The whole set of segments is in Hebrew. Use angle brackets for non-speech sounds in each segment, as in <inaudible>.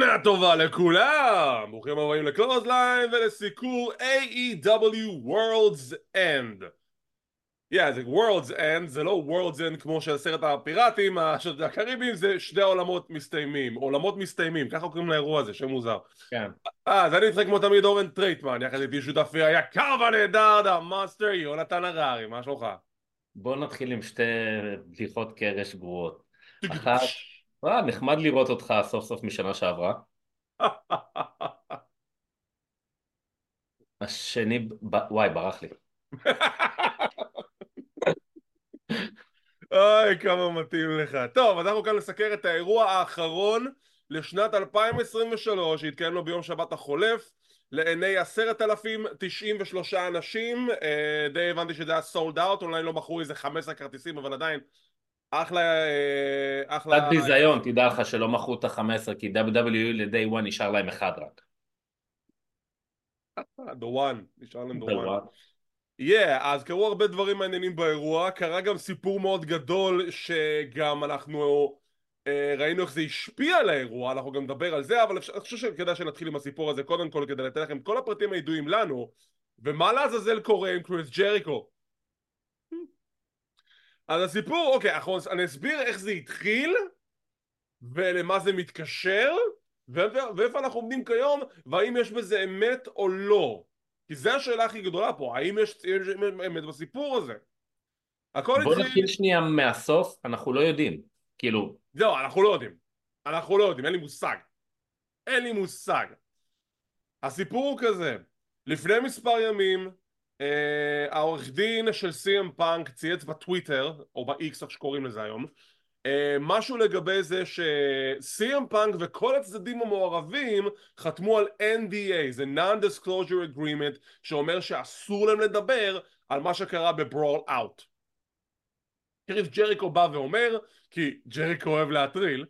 שנה טובה לכולם! ברוכים הבאים לקלוזליין ולסיקור AEW World's End. yeah, זה World's End, זה לא World's End כמו של סרט הפיראטים, הקריבים זה שני עולמות מסתיימים, עולמות מסתיימים, ככה קוראים לאירוע הזה, שם מוזר. כן. אז אני איתך כמו תמיד אורן טרייטמן, יחד איתי שותפי היקר והנהדר, המאסטר יונתן הררי, מה שלומך? בוא נתחיל עם שתי בדיחות קרש גרועות. אחת, אה, נחמד לראות אותך סוף סוף משנה שעברה. <laughs> השני, ב... וואי, ברח לי. אוי, כמה מתאים לך. טוב, אז אנחנו כאן לסקר את האירוע האחרון לשנת 2023 שהתקיים לו ביום שבת החולף לעיני עשרת אלפים תשעים ושלושה אנשים אה, די הבנתי שזה היה סולד אאוט, אולי לא מכרו איזה חמש עשרה כרטיסים אבל עדיין אחלה... אה, אחלה... קצת ביזיון, תדע לך שלא מכרו את ה-15 כי WWE ל-day one נשאר להם אחד רק. The one, נשאר להם the one. Yeah, אז קרו הרבה דברים מעניינים באירוע, קרה גם סיפור מאוד גדול שגם אנחנו אה, ראינו איך זה השפיע על האירוע, אנחנו גם נדבר על זה, אבל אני חושב שכדאי שנתחיל עם הסיפור הזה קודם כל כדי לתת לכם כל הפרטים הידועים לנו, ומה לעזאזל קורה עם קריס ג'ריקו. אז הסיפור, אוקיי, אנחנו, אני אסביר איך זה התחיל ולמה זה מתקשר ואיפה אנחנו עומדים כיום והאם יש בזה אמת או לא כי זו השאלה הכי גדולה פה, האם יש, יש אמת בסיפור הזה? הכל בוא התחיל... נתחיל שנייה מהסוף, אנחנו לא יודעים, כאילו... לא, אנחנו לא יודעים. אנחנו לא יודעים, אין לי מושג. אין לי מושג. הסיפור הוא כזה, לפני מספר ימים אה, העורך דין של CM Punk צייץ בטוויטר, או ב-X איך שקוראים לזה היום, אה, משהו לגבי זה ש CM Punk וכל הצדדים המעורבים חתמו על NDA, זה Non-Disclosure Agreement, שאומר שאסור להם לדבר על מה שקרה ב Brawl Out. קריס ג'ריקו בא ואומר, כי ג'ריקו אוהב להטריל,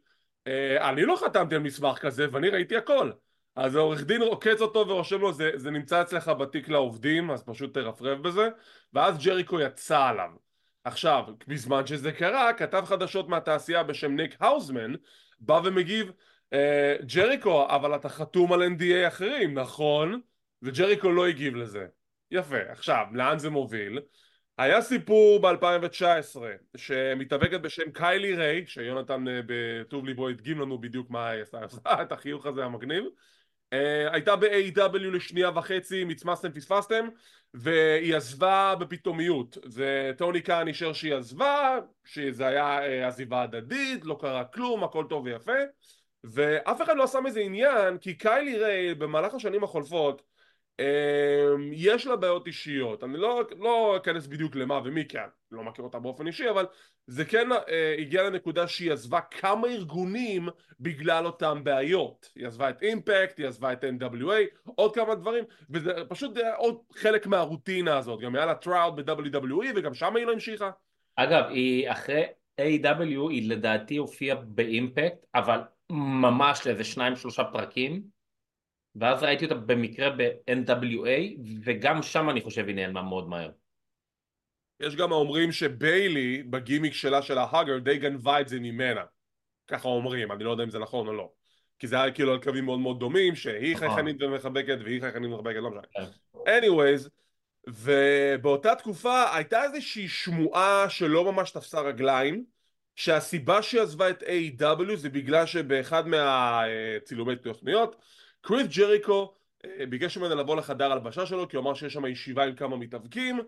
אה, אני לא חתמתי על מסמך כזה ואני ראיתי הכל. אז העורך דין עוקץ אותו ורושם לו זה, זה נמצא אצלך בתיק לעובדים אז פשוט תרפרף בזה ואז ג'ריקו יצא עליו עכשיו בזמן שזה קרה כתב חדשות מהתעשייה בשם ניק האוזמן בא ומגיב אה, ג'ריקו אבל אתה חתום על NDA אחרים נכון? וג'ריקו לא הגיב לזה יפה עכשיו לאן זה מוביל? היה סיפור ב-2019 שמתאבקת בשם קיילי ריי שיונתן אה, בטוב ליבו הדגים לנו בדיוק מה היא עשתה <laughs> את החיוך הזה המגניב הייתה ב-AW לשנייה וחצי, מצמסתם פספסתם והיא עזבה בפתאומיות. וטוני קאן אישר שהיא עזבה, שזה היה uh, עזיבה הדדית, לא קרה כלום, הכל טוב ויפה. ואף אחד לא עשה מזה עניין כי קיילי ריי במהלך השנים החולפות אמ, יש לה בעיות אישיות, אני לא, לא אכנס בדיוק למה ומי אני לא מכיר אותה באופן אישי אבל זה כן אה, הגיע לנקודה שהיא עזבה כמה ארגונים בגלל אותם בעיות היא עזבה את אימפקט, היא עזבה את NWA, עוד כמה דברים וזה פשוט עוד חלק מהרוטינה הזאת, גם היה לה טראוד ב-WWE וגם שם היא לא המשיכה אגב, היא אחרי A.W. היא לדעתי הופיעה באימפקט אבל ממש לאיזה שניים שלושה פרקים ואז ראיתי אותה במקרה ב-NWA, וגם שם אני חושב היא נעלמה מאוד מהר. יש גם האומרים שביילי, בגימיק שלה של ההאגר, די גנבה את זה ממנה. ככה אומרים, אני לא יודע אם זה נכון או לא. כי זה היה כאילו על קווים מאוד מאוד דומים, שהיא נכון. חייכנית ומחבקת והיא חייכנית ומחבקת, לא משנה. כן. anyways, ובאותה תקופה הייתה איזושהי שמועה שלא ממש תפסה רגליים, שהסיבה שהיא עזבה את A.W. זה בגלל שבאחד מהצילומי תוכניות קריס ג'ריקו אה, ביקש ממנו לבוא לחדר הלבשה שלו כי הוא אמר שיש שם ישיבה עם כמה מתאבקים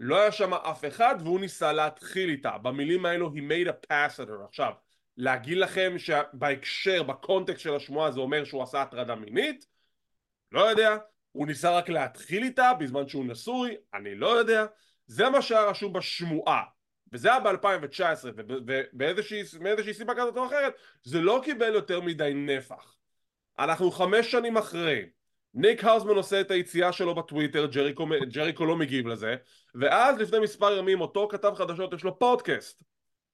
לא היה שם אף אחד והוא ניסה להתחיל איתה. במילים האלו he made a pass at her. עכשיו להגיד לכם שבהקשר בקונטקסט של השמועה זה אומר שהוא עשה הטרדה מינית? לא יודע. הוא ניסה רק להתחיל איתה בזמן שהוא נשוי? אני לא יודע. זה מה שהיה רשום בשמועה. וזה היה ב-2019 ובאיזושהי סיבה כזאת או אחרת זה לא קיבל יותר מדי נפח. אנחנו חמש שנים אחרי ניק האוזמן עושה את היציאה שלו בטוויטר, ג'ריקו, ג'ריקו לא מגיב לזה ואז לפני מספר ימים אותו כתב חדשות יש לו פודקאסט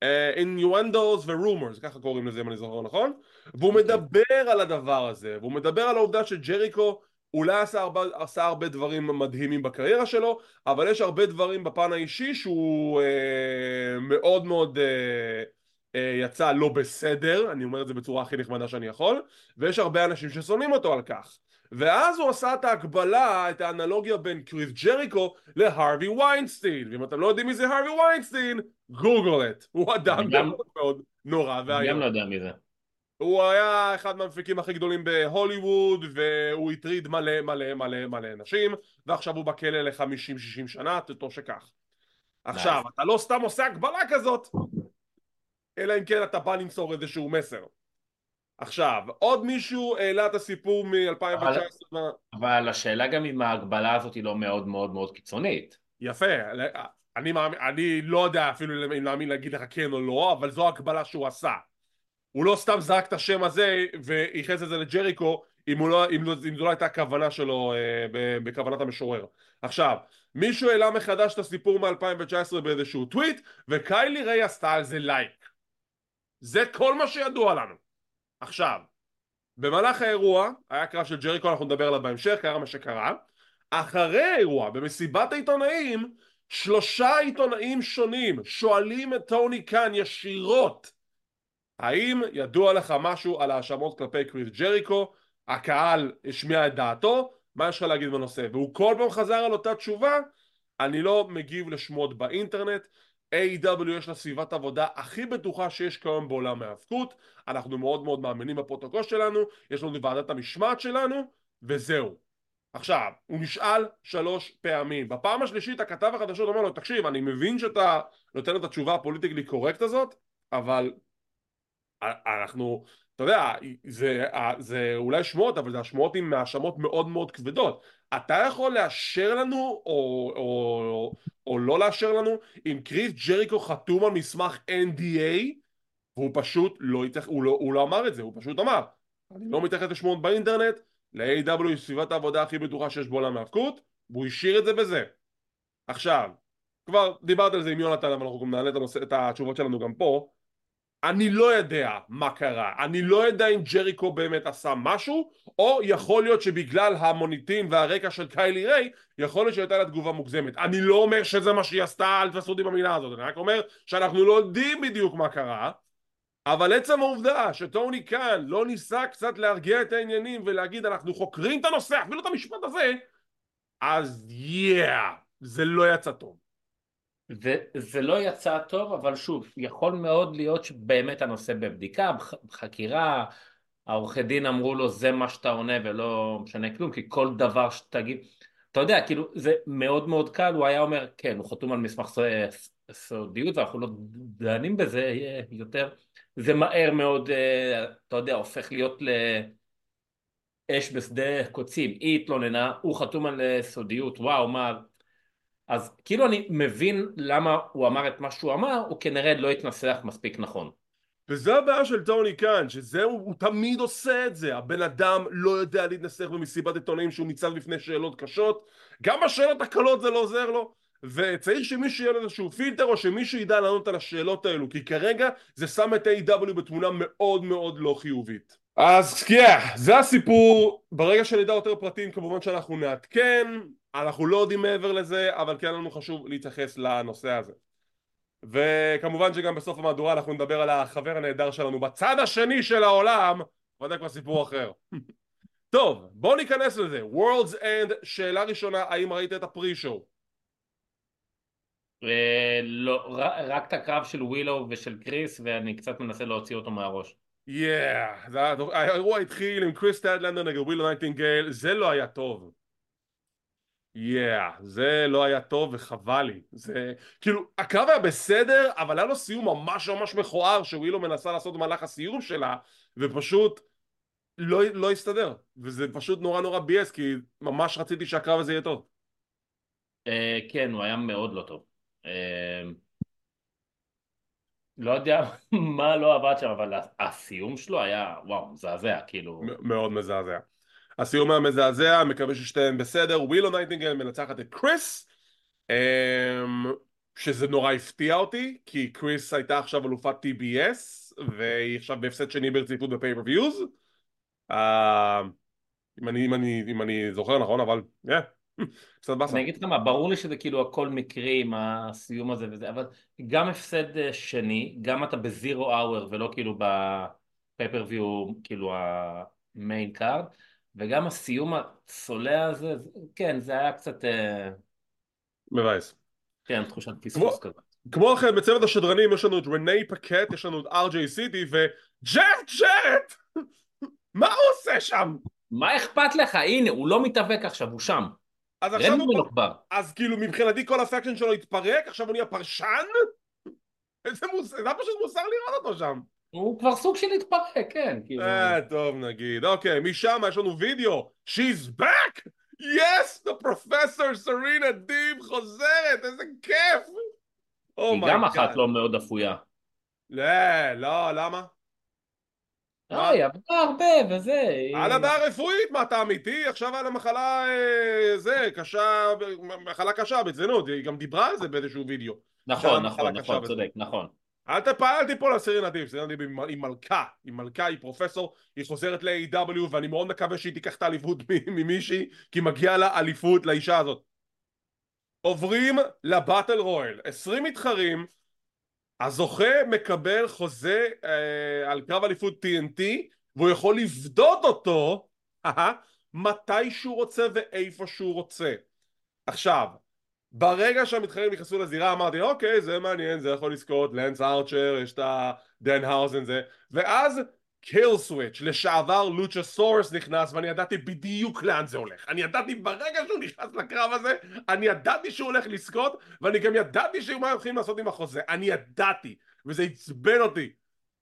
uh, innuendos ו-rumors, ככה קוראים לזה אם אני זוכר נכון והוא okay. אוקיי. מדבר על הדבר הזה והוא מדבר על העובדה שג'ריקו אולי עשה הרבה, עשה הרבה דברים מדהימים בקריירה שלו אבל יש הרבה דברים בפן האישי שהוא uh, מאוד מאוד uh, יצא לא בסדר, אני אומר את זה בצורה הכי נחמדה שאני יכול, ויש הרבה אנשים ששונאים אותו על כך. ואז הוא עשה את ההקבלה, את האנלוגיה בין קריס ג'ריקו להרווי ויינסטין, ואם אתם לא יודעים מי זה הרווי ויינסטין, Google it, הוא אדם גם- מאוד נורא אני ואיום. גם לא יודע מי זה. הוא היה אחד מהמפיקים הכי גדולים בהוליווד והוא הטריד מלא מלא מלא מלא נשים ועכשיו הוא בכלא ל-50-60 שנה, טוב שכך. עכשיו, אתה לא סתם עושה הקבלה כזאת אלא אם כן אתה בא למסור איזשהו מסר. עכשיו, עוד מישהו העלה את הסיפור מ-2019 אבל השאלה גם אם ההגבלה הזאת היא לא מאוד מאוד מאוד קיצונית. יפה, אני, מאמין, אני לא יודע אפילו אם להאמין להגיד לך כן או לא, אבל זו ההקבלה שהוא עשה. הוא לא סתם זרק את השם הזה וייחס את זה לג'ריקו אם, לא, אם, לא, אם זו לא הייתה הכוונה שלו אה, בכוונת המשורר. עכשיו, מישהו העלה מחדש את הסיפור מ-2019 באיזשהו טוויט וקיילי ריי עשתה על זה לייק. זה כל מה שידוע לנו. עכשיו, במהלך האירוע, היה קרב של ג'ריקו, אנחנו נדבר עליו בהמשך, קרה מה שקרה. אחרי האירוע, במסיבת העיתונאים, שלושה עיתונאים שונים שואלים את טוני קאן ישירות האם ידוע לך משהו על האשמות כלפי קריס ג'ריקו? הקהל השמיע את דעתו, מה יש לך להגיד בנושא? והוא כל פעם חזר על אותה תשובה, אני לא מגיב לשמות באינטרנט, AEW יש לה סביבת עבודה הכי בטוחה שיש כיום בעולם ההאבקות, אנחנו מאוד מאוד מאמינים בפרוטוקול שלנו, יש לנו ועדת המשמעת שלנו, וזהו. עכשיו, הוא נשאל שלוש פעמים. בפעם השלישית הכתב החדשות אומר לו, תקשיב, אני מבין שאתה נותן את התשובה ה politically correct הזאת, אבל אנחנו, אתה יודע, זה, זה אולי שמועות, אבל זה השמועות עם האשמות מאוד מאוד כבדות. אתה יכול לאשר לנו, או, או, או לא לאשר לנו, אם קריס ג'ריקו חתום על מסמך NDA, והוא פשוט לא, יתח... הוא לא, הוא לא אמר את זה, הוא פשוט אמר, אני לא מתייחס לשמועות באינטרנט, ל-AW היא סביבת העבודה הכי בטוחה שיש בעולם ההאבקות, והוא השאיר את זה בזה. עכשיו, כבר דיברת על זה עם יונתן, אבל אנחנו גם נעלה את, הנושא, את התשובות שלנו גם פה. אני לא יודע מה קרה, אני לא יודע אם ג'ריקו באמת עשה משהו, או יכול להיות שבגלל המוניטין והרקע של קיילי ריי, יכול להיות שהייתה לה תגובה מוגזמת. אני לא אומר שזה מה שהיא עשתה, אל תפסו אותי במילה הזאת, אני רק אומר שאנחנו לא יודעים בדיוק מה קרה, אבל עצם העובדה שטוני קאן לא ניסה קצת להרגיע את העניינים ולהגיד אנחנו חוקרים את הנושא, אפילו את המשפט הזה, אז יאה, yeah, זה לא יצא טוב. וזה לא יצא טוב, אבל שוב, יכול מאוד להיות שבאמת הנושא בבדיקה, בחקירה, העורכי דין אמרו לו זה מה שאתה עונה ולא משנה כלום, כי כל דבר שתגיד, אתה יודע, כאילו זה מאוד מאוד קל, הוא היה אומר, כן, הוא חתום על מסמך סודיות ואנחנו לא דנים בזה יותר, זה מהר מאוד, אה, אתה יודע, הופך להיות לאש בשדה קוצים, היא התלוננה, הוא חתום על אה, סודיות, וואו, מה... אז כאילו אני מבין למה הוא אמר את מה שהוא אמר, הוא כנראה לא התנסח מספיק נכון. וזה הבעיה של טוני קאן, שזה הוא, הוא תמיד עושה את זה, הבן אדם לא יודע להתנסח במסיבת עיתונאים שהוא ניצב בפני שאלות קשות, גם בשאלות הקלות זה לא עוזר לו, וצריך שמישהו יהיה לו איזשהו פילטר או שמישהו ידע לענות על השאלות האלו, כי כרגע זה שם את A.W. בתמונה מאוד מאוד לא חיובית. אז כן, זה הסיפור, ברגע שנדע יותר פרטים כמובן שאנחנו נעדכן, אנחנו לא יודעים מעבר לזה, אבל כן לנו חשוב להתייחס לנושא הזה. וכמובן שגם בסוף המהדורה אנחנו נדבר על החבר הנהדר שלנו בצד השני של העולם, זה כבר סיפור אחר. <laughs> טוב, בואו ניכנס לזה. World's End, שאלה ראשונה, האם ראית את ה pre-show? לא, רק את הקרב של ווילו ושל קריס, ואני קצת מנסה להוציא אותו מהראש. yeah, האירוע התחיל עם קריס סטטלנדר נגד ווילו נייטינגייל, זה לא היה טוב. יאה, yeah, זה לא היה טוב וחבל לי. זה, כאילו, הקרב היה בסדר, אבל היה לו סיום ממש ממש מכוער שווילו מנסה לעשות במהלך הסיום שלה, ופשוט לא, לא הסתדר. וזה פשוט נורא נורא ביאס, כי ממש רציתי שהקרב הזה יהיה טוב. Uh, כן, הוא היה מאוד לא טוב. Uh, לא יודע <laughs> מה לא עבד שם, אבל הסיום שלו היה, וואו, מזעזע, כאילו... מאוד מזעזע. הסיום היה מזעזע, מקווה ששתיהן בסדר, ווילו נייטינגל מנצחת את קריס אמ, שזה נורא הפתיע אותי, כי קריס הייתה עכשיו אלופת TBS והיא עכשיו בהפסד שני ברציפות ב pay-per-views אמ, אם אני, אם, אני, אם אני זוכר נכון, אבל yeah, קצת באסה. אני אגיד לך מה, ברור לי שזה כאילו הכל מקרי עם הסיום הזה וזה, אבל גם הפסד אה, שני, גם אתה ב Zero Hour ולא כאילו ב pay-per-view, כאילו ה main card, וגם הסיום הצולע הזה, כן, זה היה קצת, אה, מבאס. כן, תחושת פספוס כזה. כמו כן בצוות השדרנים יש לנו את רנה פקט, יש לנו את ארג'יי סיטי וג'ף ג'רט! <laughs> מה הוא עושה שם? מה אכפת לך? הנה, הוא לא מתאבק עכשיו, הוא שם. אז עכשיו הוא... אז כאילו מבחינתי כל ה faction שלו התפרק, עכשיו הוא נהיה פרשן? <laughs> איזה מוס... זה היה פשוט מוזר לראות אותו שם. הוא כבר סוג של התפרק, כן, כאילו. אה, טוב נגיד. אוקיי, משם יש לנו וידאו. She's back! Yes! The professor סרינה דיב חוזרת! איזה כיף! Oh היא גם אחת לא מאוד אפויה. לא, לא, למה? לא? היא עבדה הרבה וזה. על הבעיה רפואית, מה אתה אמיתי? עכשיו על המחלה, אה, זה, קשה, מחלה קשה, ברצינות, היא גם דיברה על זה באיזשהו וידאו. נכון, נכון, נכון. צודק, נכון. אל תפ- אל תיפול על סרין נדיב, סרין נדיב היא מלכה, היא מלכה, היא פרופסור, היא חוזרת ל-AW ואני מאוד מקווה שהיא תיקח את האליפות <laughs> ממישהי, כי מגיע לה אליפות לאישה הזאת. עוברים לבטל רויאל, 20 מתחרים, הזוכה מקבל חוזה אה, על קרב אליפות TNT והוא יכול לפדות אותו <laughs> מתי שהוא רוצה ואיפה שהוא רוצה. עכשיו, ברגע שהמתחרים נכנסו לזירה אמרתי אוקיי זה מעניין זה יכול לזכות לנס ארצ'ר יש את הדנהאוזן זה. ואז קיל סוויץ' לשעבר לוצ'סאורוס נכנס ואני ידעתי בדיוק לאן זה הולך. אני ידעתי ברגע שהוא נכנס לקרב הזה אני ידעתי שהוא הולך לזכות ואני גם ידעתי שמה הולכים לעשות עם החוזה. אני ידעתי וזה עצבן אותי.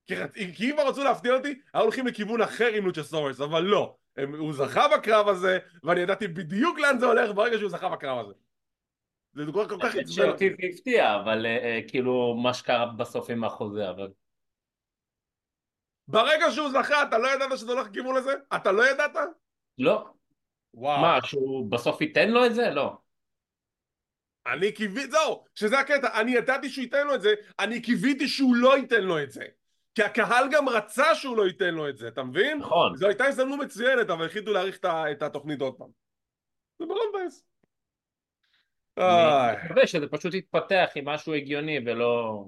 כי כי אם רצו להפתיע אותי היו הולכים לכיוון אחר עם לוצ'סאורוס אבל לא. הוא זכה בקרב הזה ואני ידעתי בדיוק לאן זה הולך ברגע שהוא זכה בקרב הזה זה כל, כל כך עצבן אותי זה הפתיע, אבל אה, אה, כאילו מה שקרה בסוף עם החוזה, אבל... ברגע שהוא זכה אתה לא ידעת שזה הולך לכיוון לזה? אתה לא ידעת? לא. וואו מה, שהוא בסוף ייתן לו את זה? לא. אני קיוויתי, זהו, שזה הקטע, אני ידעתי שהוא ייתן לו את זה, אני קיוויתי שהוא לא ייתן לו את זה. כי הקהל גם רצה שהוא לא ייתן לו את זה, אתה מבין? נכון. זו הייתה הזדמנות מצוינת, אבל החליטו להאריך את התוכנית עוד פעם. זה מאוד מבאס. אני מקווה שזה פשוט יתפתח עם משהו הגיוני ולא...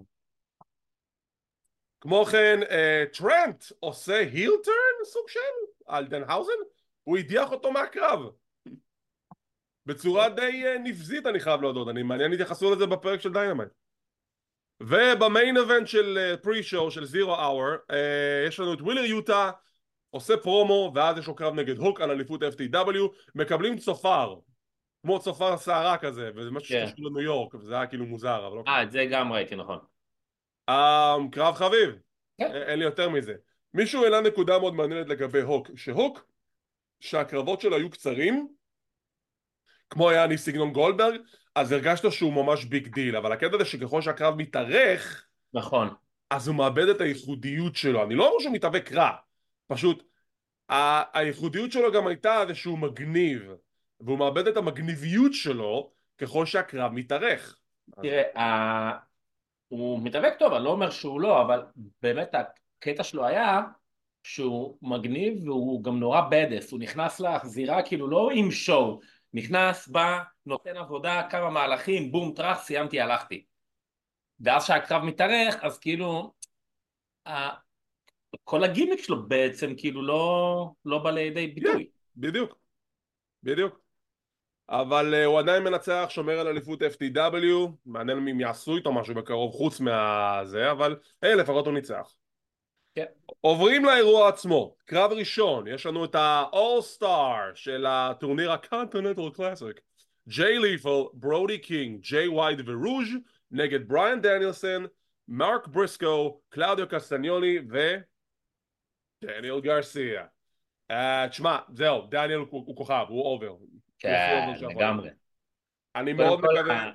כמו כן, אה, טרנט עושה heel turn סוג של על דנהאוזן, הוא הדיח אותו מהקרב. בצורה די אה, נבזית אני חייב להודות, אני מעניין התייחסו לזה בפרק של דיינמייט. ובמיין אבנט של פרי שואו של זירו אאואר יש לנו את ווילר יוטה עושה פרומו ואז יש לו קרב נגד הוק על אליפות FTW מקבלים צופר כמו צופר שערה כזה וזה משהו כן. שקשור לניו יורק וזה היה כאילו מוזר אבל לא אה, את זה גם ראיתי, נכון. אה, קרב חביב, כן. אין לי יותר מזה. מישהו העלה נקודה מאוד מעניינת לגבי הוק, שהוק, שהקרבות שלו היו קצרים, כמו היה אני סגנון גולדברג, אז הרגשת שהוא ממש big deal, אבל הקטע זה שככל שהקרב מתארך, נכון. אז הוא מאבד את הייחודיות שלו. אני לא אומר שהוא מתאבק רע, פשוט ה- הייחודיות שלו גם הייתה זה שהוא מגניב, והוא מאבד את המגניביות שלו ככל שהקרב מתארך. תראה, הוא מתאבק טוב, אני לא אומר שהוא לא, אבל באמת הקטע שלו היה שהוא מגניב והוא גם נורא badass, הוא נכנס לזירה כאילו לא עם show, נכנס, בא, נותן עבודה, כמה מהלכים, בום, טראח, סיימתי, הלכתי. ואז שהקרב מתארך, אז כאילו, כל הגימיק שלו בעצם כאילו לא, לא בא לידי ביטוי. בדיוק, בדיוק. אבל uh, הוא עדיין מנצח, שומר על אליפות FTW, מעניין אם יעשו איתו משהו בקרוב חוץ מהזה, אבל היי, לפחות הוא ניצח. כן. עוברים לאירוע עצמו, קרב ראשון, יש לנו את ה-All Star של הטורניר ה-Continental Classic. ג'יי לית'ל, ברודי קינג, ג'יי וייט ורוש נגד בריאן דניאלסון, מרק בריסקו, קלאודיו קסטניולי ו... דניאל גרסיה. אה, תשמע, זהו, דניאל הוא, הוא כוכב, הוא over. כן, לגמרי. אני מאוד מקווה...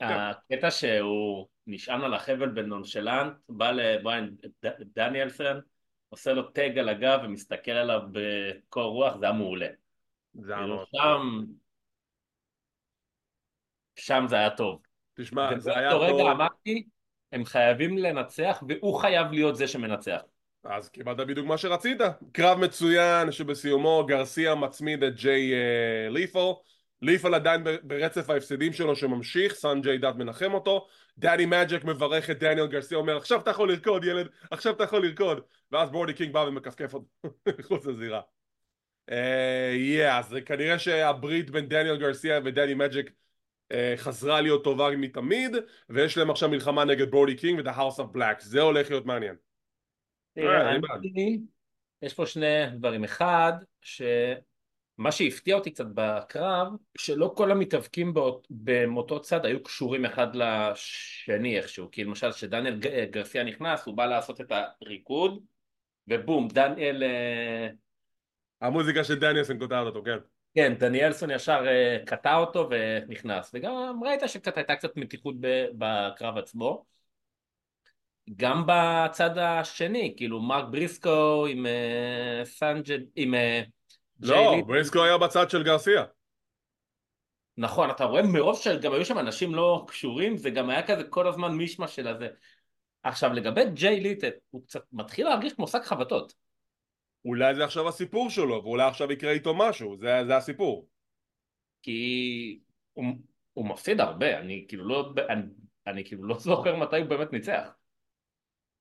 ה- הקטע שהוא נשען על החבל ב nonchalant, בא לבריאן דניאלסון, עושה לו tag על הגב ומסתכל עליו בקור רוח, זה היה מעולה. זה היה כאילו מאוד... שם, שם זה היה טוב. תשמע, זה היה ובאותו רגע טוב, אמרתי, הם חייבים לנצח והוא חייב להיות זה שמנצח. אז קיבלת בדיוק מה שרצית. קרב מצוין שבסיומו גרסיה מצמיד את ג'יי אה, לית'ל, לית'ל עדיין ברצף ההפסדים שלו שממשיך, סנג'יי דת מנחם אותו, דדי מג'יק מברך את דניאל גרסיה, אומר עכשיו אתה יכול לרקוד ילד, עכשיו אתה יכול לרקוד, ואז ברודי קינג בא ומכפכף אותו <laughs> מחוץ לזירה. uh, yeah, אז כנראה שהברית בין דניאל גרסיה ודדי מג'יק uh, חזרה להיות טובה מתמיד, ויש להם עכשיו מלחמה נגד ברודי קינג ואת ה-House of Black, זה הולך להיות מעניין. תראה, אני, יש פה שני דברים, אחד, ש... מה שהפתיע אותי קצת בקרב, שלא כל המתאבקים באותו צד היו קשורים אחד לשני איכשהו, כי למשל כשדניאל גרסיה נכנס הוא בא לעשות את הריקוד ובום, דניאל... אה, המוזיקה של דניאלסון קוטעת אותו, כן. כן, דניאלסון ישר אה, קטע אותו ונכנס, וגם ראית שקצת הייתה קצת מתיחות בקרב עצמו. גם בצד השני, כאילו מרק בריסקו עם אה, סנג'ד, עם לא, בריסקו היה בצד של גרסיה. נכון, אתה רואה מרוב שגם היו שם אנשים לא קשורים, זה גם היה כזה כל הזמן מישמש של הזה. עכשיו לגבי ג'יי ליטט, הוא קצת מתחיל להרגיש כמו שק חבטות. אולי זה עכשיו הסיפור שלו, ואולי עכשיו יקרה איתו משהו, זה, זה הסיפור. כי הוא, הוא מפסיד הרבה, אני כאילו לא, אני, אני כאילו לא <laughs> זוכר מתי הוא באמת ניצח.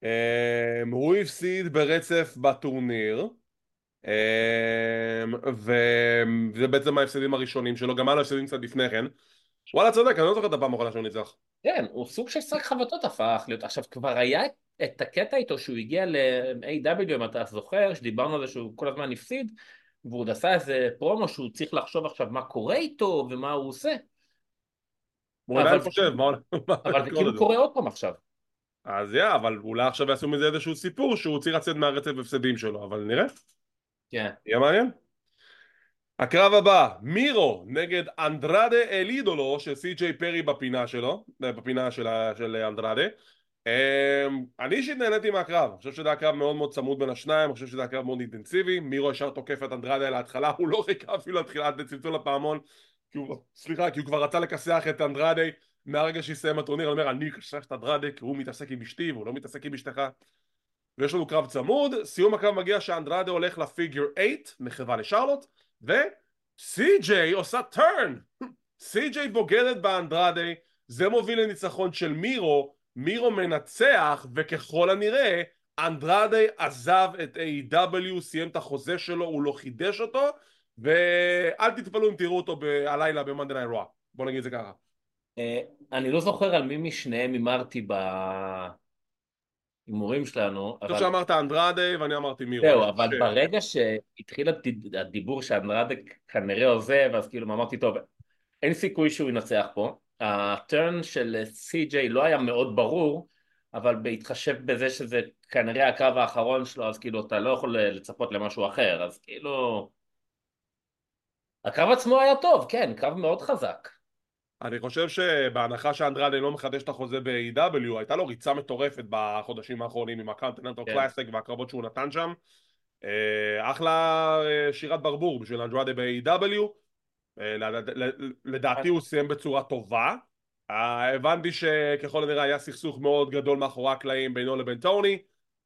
Um, הוא הפסיד ברצף בטורניר אמ, וזה בעצם ההפסדים הראשונים שלו, גם היה לו הפסדים קצת לפני כן. וואלה צודק, אני לא זוכר את הפעם האחרונה שהוא ניצח. כן, הוא סוג של שק חבטות הפך להיות, עכשיו כבר היה את הקטע איתו שהוא הגיע ל-AW אם אתה זוכר, שדיברנו על זה שהוא כל הזמן הפסיד והוא עוד עשה איזה פרומו שהוא צריך לחשוב עכשיו מה קורה איתו ומה הוא עושה. הוא עדיין חושב, מה... אבל זה כאילו קורה עוד פעם עכשיו אז יא, אבל אולי עכשיו יעשו מזה איזשהו סיפור שהוא צריך לצאת מהרצף הפסדים שלו, אבל נראה כן. יהיה מעניין? הקרב הבא, מירו נגד אנדרדה אל אידולו של סי.ג'יי פרי בפינה שלו, בפינה של, של אנדרדה. אמ, אני אישית נהניתי מהקרב, אני חושב שזה היה קרב מאוד מאוד צמוד בין השניים, אני חושב שזה היה קרב מאוד אינטנסיבי, מירו ישר תוקף את אנדרדה להתחלה, הוא לא חיכה אפילו לתחילת צלצול הפעמון, כי הוא, סליחה, כי הוא כבר רצה לכסח את אנדרדה מהרגע שהסתיים הטורניר, אני אומר אני אכסח את אנדרדה כי הוא מתעסק עם אשתי והוא לא מתעסק עם אשתך. ויש לנו קרב צמוד, סיום הקרב מגיע שאנדרדה הולך לפיגר 8 מחווה לשרלוט וסי.ג'יי עושה טרן סי.ג'יי <laughs> בוגדת באנדרדה זה מוביל לניצחון של מירו מירו מנצח וככל הנראה אנדרדה עזב את A.W. סיים את החוזה שלו הוא לא חידש אותו ואל תתפלאו אם תראו אותו הלילה במאנדלי רוע. בוא נגיד את זה ככה אני לא זוכר על מי משניהם הימרתי ב... הימורים שלנו. אני חושב שאמרת אנדרדה ואני אמרתי מירו. זהו, אבל ברגע שהתחיל הדיבור שאנדרדה כנראה עוזב, אז כאילו אמרתי, טוב, אין סיכוי שהוא ינצח פה. הטרן של סי.ג'יי לא היה מאוד ברור, אבל בהתחשב בזה שזה כנראה הקרב האחרון שלו, אז כאילו אתה לא יכול לצפות למשהו אחר, אז כאילו... הקרב עצמו היה טוב, כן, קרב מאוד חזק. אני חושב שבהנחה שאנדרדה לא מחדש את החוזה ב-AW הייתה לו ריצה מטורפת בחודשים האחרונים עם הקאנטיננטל כן. קלאסיק והקרבות שהוא נתן שם. אה, אחלה אה, שירת ברבור בשביל אנדרדה ב-AW אה, לדעתי הוא סיים בצורה טובה. הבנתי שככל הנראה היה סכסוך מאוד גדול מאחורי הקלעים בינו לבין טוני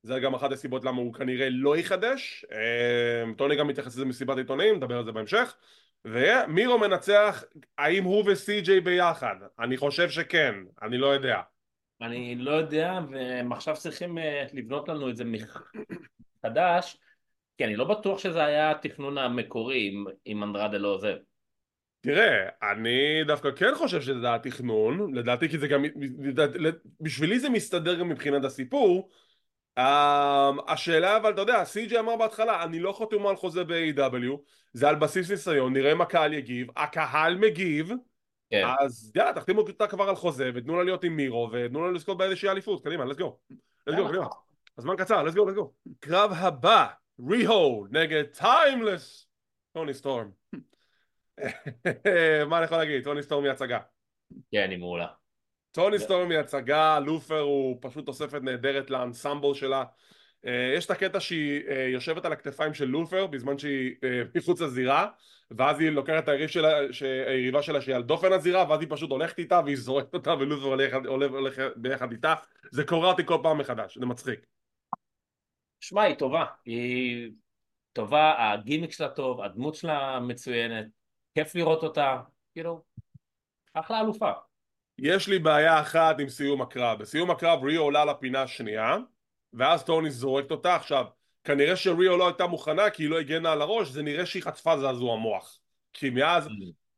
זה גם אחת הסיבות למה הוא כנראה לא יחדש טוני גם מתייחס לזה מסיבת עיתונאים, נדבר על זה בהמשך ומירו מנצח, האם הוא וסי.ג'יי ביחד? אני חושב שכן, אני לא יודע. אני לא יודע, והם עכשיו צריכים אה, לבנות לנו את זה מחדש, כי אני לא בטוח שזה היה התכנון המקורי אם, אנדרדה לא עוזב. תראה, אני דווקא כן חושב שזה התכנון, לדעתי כי זה גם, בשבילי זה מסתדר גם מבחינת הסיפור, השאלה אבל אתה יודע, סי.ג'י אמר בהתחלה אני לא חתום על חוזה ב-AW זה על בסיס ניסיון, נראה מה הקהל יגיב, הקהל מגיב כן. אז יאללה תחתימו אותה כבר על חוזה ותנו לה להיות עם מירו ותנו לה לזכות באיזושהי אליפות, קדימה, let's go, let's go, קדימה, הזמן קצר, let's go, let's go. קרב הבא, ריהו נגד טיימלס טוני סטורם מה אני יכול להגיד, טוני סטורם היא הצגה. כן, היא מעולה טוני סטורם היא הצגה, לותר הוא פשוט תוספת נהדרת לאנסמבל שלה. אה, יש את הקטע שהיא אה, יושבת על הכתפיים של לותר בזמן שהיא אה, מחוץ לזירה ואז היא לוקחת את היריבה שלה שהיא על דופן הזירה ואז היא פשוט הולכת איתה והיא זורקת אותה ולותר הולך, הולך, הולך ביחד איתה. זה קורה אותי כל פעם מחדש, זה מצחיק. שמע היא טובה, היא טובה, הגימיק שלה טוב, הדמות שלה מצוינת, כיף לראות אותה כאילו, אחלה אלופה. יש לי בעיה אחת עם סיום הקרב. בסיום הקרב ריו עולה לפינה השנייה, ואז טוני זורקת אותה. עכשיו, כנראה שריו לא הייתה מוכנה כי היא לא הגנה על הראש, זה נראה שהיא חטפה זעזוע מוח. כי מאז, Mm.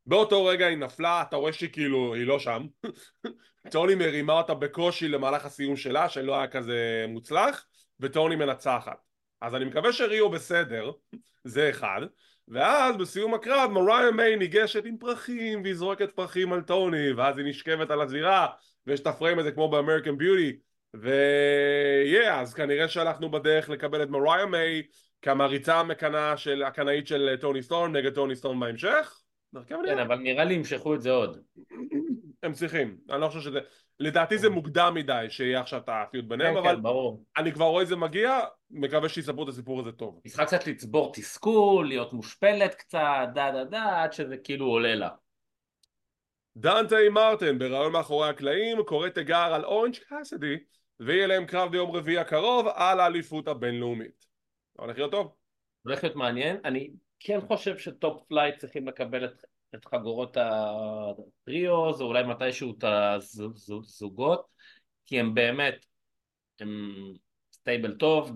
באותו רגע היא נפלה, אתה רואה שהיא כאילו, היא לא שם. <laughs> טוני מרימה אותה בקושי למהלך הסיום שלה, שלא היה כזה מוצלח, וטוני מנצחת. אז אני מקווה שריו בסדר, זה אחד. ואז בסיום הקרב מריה מיי ניגשת עם פרחים והיא זורקת פרחים על טוני ואז היא נשכבת על הזירה ויש את הפריים הזה כמו באמריקן ביוטי ויהיה אז כנראה שאנחנו בדרך לקבל את מריה מיי כמריצה המקנה של הקנאית של טוני סטורם נגד טוני סטורם בהמשך כן. אבל נראה לי ימשכו את זה עוד. הם צריכים אני לא חושב שזה לדעתי זה מוקדם מדי שיהיה עכשיו את ה feud ביניהם כן, אבל כן, ברור. אני כבר רואה את זה מגיע מקווה שיספרו את הסיפור הזה טוב צריכה קצת לצבור תסכול, להיות מושפלת קצת, דה דה דה, עד שזה כאילו עולה לה. דנטה מרטין בריאיון מאחורי הקלעים קורא תיגר על אורנג' קאסידי ויהיה להם קרב ביום רביעי הקרוב על האליפות הבינלאומית. הולך להיות טוב? הולך להיות מעניין. אני כן חושב שטופ פלייט צריכים לקבל את, את חגורות ה trios, או אולי מתישהו את הזוגות, כי הם באמת, הם stable טוב,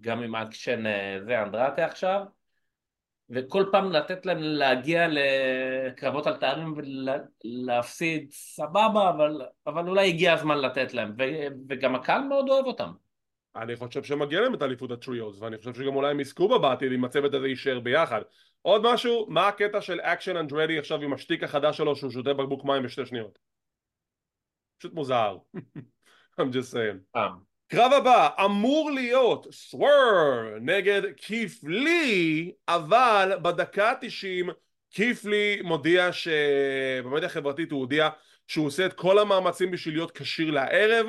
גם עם האקשן אה, זה אנדרטי עכשיו, וכל פעם לתת להם להגיע לקרבות על תארים ולהפסיד, סבבה, אבל, אבל אולי הגיע הזמן לתת להם, ו, וגם הקהל מאוד אוהב אותם. אני חושב שמגיע להם את אליפות ה trios ואני חושב שגם אולי הם יזכו בה בעתיד אם הצוות הזה יישאר ביחד. עוד משהו, מה הקטע של אקשן אנדרטי עכשיו עם השטיק החדש שלו שהוא שותה בקבוק מים בשתי שניות? פשוט מוזר. <laughs> I'm just saying. פעם. קרב הבא אמור להיות סוורב נגד קית' לי אבל בדקה ה-90 קית' לי מודיע שבמדיה החברתית הוא הודיע שהוא עושה את כל המאמצים בשביל להיות כשיר לערב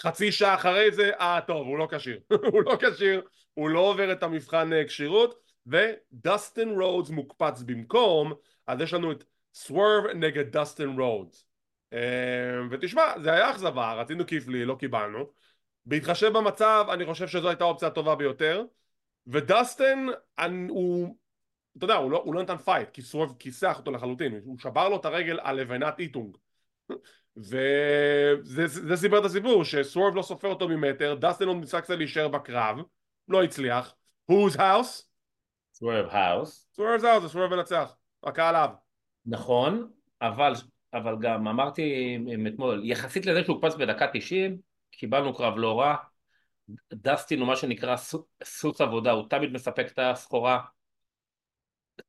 חצי שעה אחרי זה אה טוב הוא לא כשיר <laughs> הוא לא כשיר הוא לא עובר את המבחן אה, כשירות ודסטין רודס מוקפץ במקום אז יש לנו את סוורב נגד דסטין רודס אה, ותשמע זה היה אכזבה רצינו קית' לי לא קיבלנו. בהתחשב במצב אני חושב שזו הייתה האופציה הטובה ביותר. ודסטין אני, הוא אתה יודע הוא לא, הוא לא נתן fight כי סוורב כיסח אותו לחלוטין. הוא שבר לו את הרגל על לבנת איטונג. וזה זה סיפר את הסיפור שסוורב לא סופר אותו ממטר דסטין עוד ניסה קצת להישאר בקרב לא הצליח. Whose house? Swerve's house. Swerve's house זה סוורב מנצח הקהל אהב נכון, אבל, אבל גם אמרתי אתמול, יחסית לזה שהוא הוקפץ בדקה 90, קיבלנו קרב לא רע, דסטין הוא מה שנקרא סו- סוס עבודה, הוא תמיד מספק את הסחורה,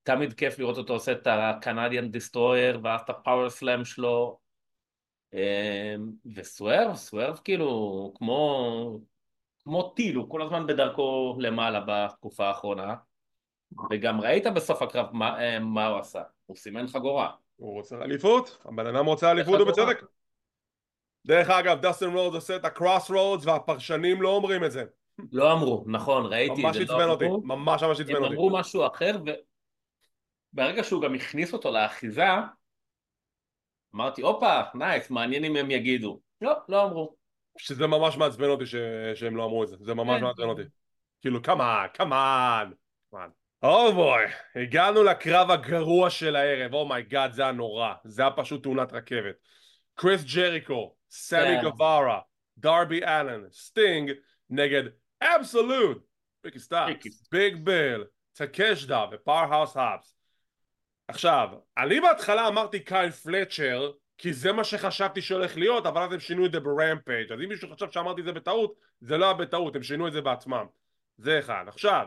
תמיד כיף לראות אותו עושה את ה Canadian Destroyer ואז את ה power slam שלו, אמ, וסוורב, סוורב כאילו כמו, כמו טיל, הוא כל הזמן בדרכו למעלה בתקופה האחרונה, וגם ראית בסוף הקרב מה, אה, מה הוא עשה, הוא סימן חגורה. הוא רוצה אליפות הבן אדם רוצה אליפות. ובצדק דרך אגב דסטין רודס עושה את ה Cross Rhodes והפרשנים לא אומרים את זה לא אמרו, נכון, ראיתי ממש את זה, עצבן לא אותי, אמרו, ממש ממש עצבן הם אותי. אמרו משהו אחר, וברגע שהוא גם הכניס אותו לאחיזה, אמרתי, הופה, nice, מעניין אם הם יגידו. לא, לא אמרו. שזה ממש מעצבן אותי ש... שהם לא אמרו את זה, זה ממש כן. מעצבן אותי. כאילו, כמובן, כמובן. oh boy, הגענו לקרב הגרוע של הערב, oh my god, זה הנורא, זה היה פשוט תאונת רכבת. קריס ג'ריקו, סמי. גווארה, דרבי אלן, סטינג, נגד אבסולוט, ריקי סטארקס. ביג ביל, טקשיטה ופאוורהאוס הובס. עכשיו, אני בהתחלה אמרתי קייל פלצ'ר, כי זה מה שחשבתי שהולך להיות, אבל אז הם שינו את זה ברמפייג', אז אם מישהו חשב שאמרתי את זה בטעות, זה לא היה בטעות, הם שינו את זה בעצמם. זה אחד. עכשיו,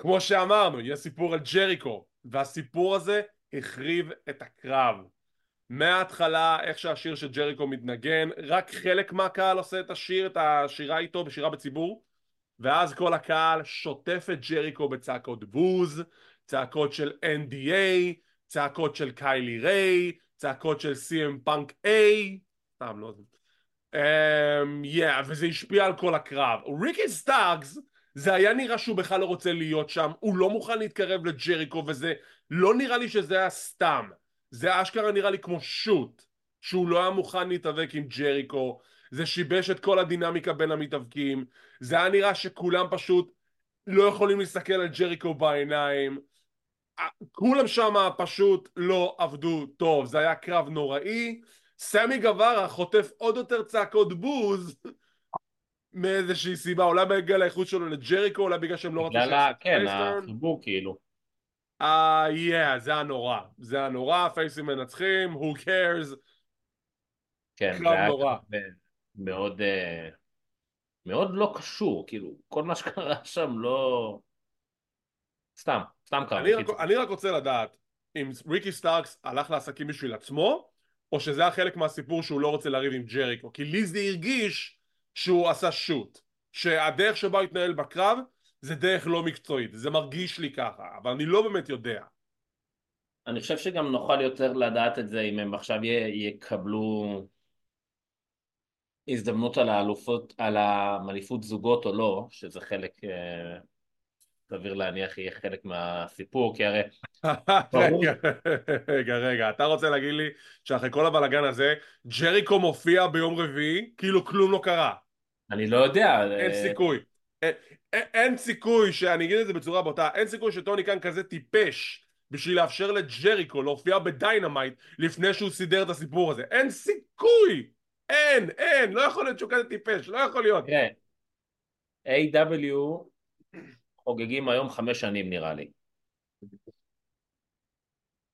כמו שאמרנו, יש סיפור על ג'ריקו, והסיפור הזה החריב את הקרב. מההתחלה, איך שהשיר של ג'ריקו מתנגן, רק חלק מהקהל עושה את השיר, את השירה איתו בשירה בציבור, ואז כל הקהל שוטף את ג'ריקו בצעקות בוז, צעקות של NDA, צעקות של קיילי ריי, צעקות של CM פאנק A, סתם לא yeah, וזה השפיע על כל הקרב. ריקי סטארקס, זה היה נראה שהוא בכלל לא רוצה להיות שם, הוא לא מוכן להתקרב לג'ריקו וזה, לא נראה לי שזה היה סתם. זה אשכרה נראה לי כמו shoot, שהוא לא היה מוכן להתאבק עם ג'ריקו, זה שיבש את כל הדינמיקה בין המתאבקים, זה היה נראה שכולם פשוט לא יכולים להסתכל על ג'ריקו בעיניים. כולם שם פשוט לא עבדו טוב, זה היה קרב נוראי, סמי גווארה חוטף עוד יותר צעקות בוז מאיזושהי סיבה, אולי בגלל האיכות שלו לג'ריקו, אולי בגלל שהם לא רצו בגלל, ה- כן. החיבור כאילו. אה, yeah, זה היה נורא, זה היה נורא, פייסים מנצחים, who cares, כן, זה היה נורא. מאוד, אה, מאוד לא קשור, כאילו, כל מה שקרה שם לא... סתם, סתם קרה. אני רק. אני רק רוצה לדעת אם ריקי סטארקס הלך לעסקים בשביל עצמו או שזה היה חלק מהסיפור שהוא לא רוצה לריב עם ג'ריקו כי לי זה הרגיש שהוא עשה שוט שהדרך שבה הוא התנהל בקרב זה דרך לא מקצועית זה מרגיש לי ככה אבל אני לא באמת יודע אני חושב שגם נוכל יותר לדעת את זה אם הם עכשיו יקבלו הזדמנות על האלופות, על האליפות זוגות או לא, שזה חלק, אה, סביר להניח יהיה חלק מהסיפור, כי הרי. <laughs> רגע, רגע רגע אתה רוצה להגיד לי שאחרי כל הבלאגן הזה ג'ריקו מופיע ביום רביעי כאילו כלום לא קרה אני לא יודע, אין אה, סיכוי. אין, אין, אין סיכוי, שאני אגיד את זה בצורה בוטה, אין סיכוי שטוני כאן כזה טיפש בשביל לאפשר לג'ריקו להופיע ב Dynamite לפני שהוא סידר את הסיפור הזה. אין סיכוי! אין, אין, לא יכול להיות שהוא כזה טיפש, לא יכול להיות. תראה, A.W. חוגגים היום חמש שנים נראה לי.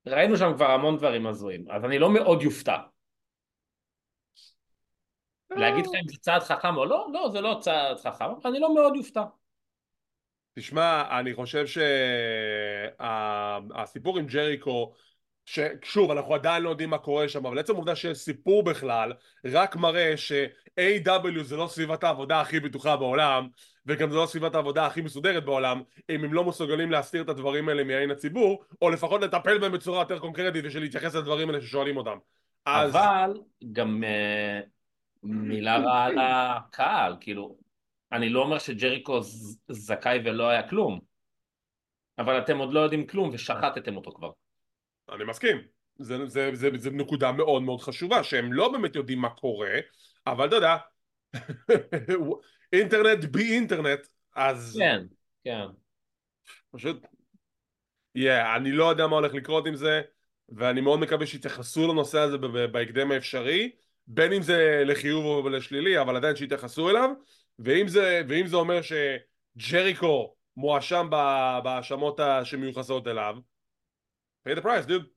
ראינו שם כבר המון דברים הזויים, אז אני לא מאוד יופתע. להגיד לך אם זה צעד חכם או לא? לא, זה לא צעד חכם, אבל אני לא מאוד יופתע. תשמע, אני חושב שהסיפור עם ג'ריקו, ששוב, אנחנו עדיין לא יודעים מה קורה שם, אבל עצם העובדה שיש סיפור בכלל, רק מראה ש-AW זה לא סביבת העבודה הכי בטוחה בעולם, וגם זה לא סביבת העבודה הכי מסודרת בעולם, אם הם לא מסוגלים להסתיר את הדברים האלה מעין הציבור, או לפחות לטפל בהם בצורה יותר קונקרטית ושלהתייחס לדברים האלה ששואלים אותם. אז... אבל גם אה, מילה רעה על הקהל, כאילו, אני לא אומר שג'ריקו זכאי ולא היה כלום, אבל אתם עוד לא יודעים כלום ושחטתם אותו כבר. אני מסכים. זה, זה, זה, זה נקודה מאוד מאוד חשובה, שהם לא באמת יודעים מה קורה, אבל אתה יודע, <laughs> אינטרנט בי אינטרנט, אז כן, כן. פשוט, yeah, אני לא יודע מה הולך לקרות עם זה, ואני מאוד מקווה שיתייחסו לנושא הזה בהקדם האפשרי, בין אם זה לחיוב או לשלילי, אבל עדיין שיתייחסו אליו, ואם זה, ואם זה אומר שג'ריקו מואשם בהאשמות שמיוחסות אליו, pay the price, dude.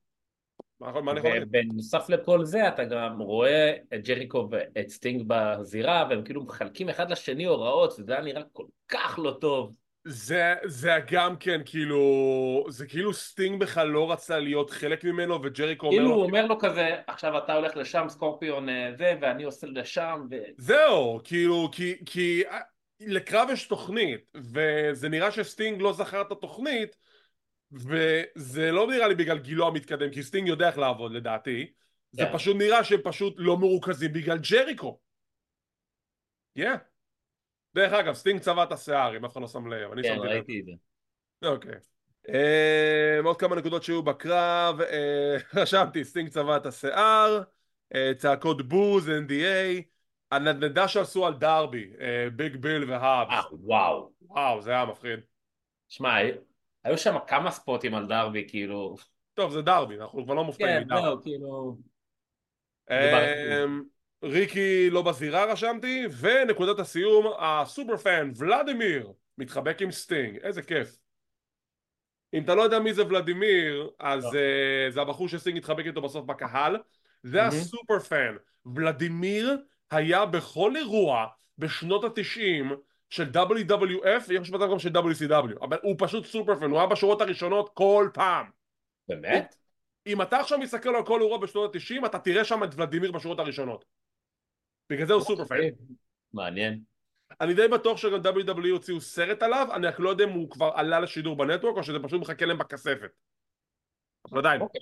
ובנוסף לכל זה אתה גם רואה את ג'ריקו ואת סטינג בזירה והם כאילו מחלקים אחד לשני הוראות וזה היה נראה כל כך לא טוב. זה, זה גם כן כאילו, זה כאילו סטינג בכלל לא רצה להיות חלק ממנו וג'ריקו אומר כאילו הוא לו, אומר לו כזה עכשיו אתה הולך לשם scorpion אה, זה ואני עושה לשם ו... זהו, כאילו, כי, כי אה, לקרב יש תוכנית, וזה נראה שסטינג לא זכר את התוכנית, וזה לא נראה לי בגלל גילו המתקדם, כי סטינג יודע איך לעבוד לדעתי, זה כן. פשוט נראה שהם פשוט לא מרוכזים בגלל ג'ריקו. כן. דרך אגב, סטינג צבע את השיער, אם אף אחד לא שם לב, אני כן שמתי לב. ראיתי את זה. אוקיי. אה, עוד כמה נקודות שהיו בקרב, אה, <laughs> רשמתי, סטינג צבע את השיער, אה, צעקות בוז, NDA, הנדנדה שעשו על דרבי, אה, ביג ביל אה והובס, וואו. וואו זה היה מפחיד. שמע היו שם כמה ספוטים על דרבי כאילו. טוב זה דרבי, אנחנו כבר לא מופתעים כן מדרבי. זהו כאילו. ריקי לא בזירה רשמתי, ונקודת הסיום, ה super fan ולדימיר מתחבק עם סטינג, איזה כיף. אם אתה לא יודע מי זה ולדימיר, אז uh, זה הבחור שסטינג התחבק איתו בסוף בקהל, זה. הסופר פן. ולדימיר היה בכל אירוע בשנות התשעים של WWF, ויש חושב גם של WCW, אבל הוא פשוט סופר פן, הוא היה בשורות הראשונות כל פעם. באמת? אם אתה עכשיו מסתכל על כל אירוע בשנות התשעים, אתה תראה שם את ולדימיר בשורות הראשונות. בגלל זה הוא סופר פן. מעניין. אני די בטוח שגם WWE הוציאו סרט עליו, אני רק לא יודע אם הוא כבר עלה לשידור בנטוורק או שזה פשוט מחכה להם בכספת. עדיין, אוקיי.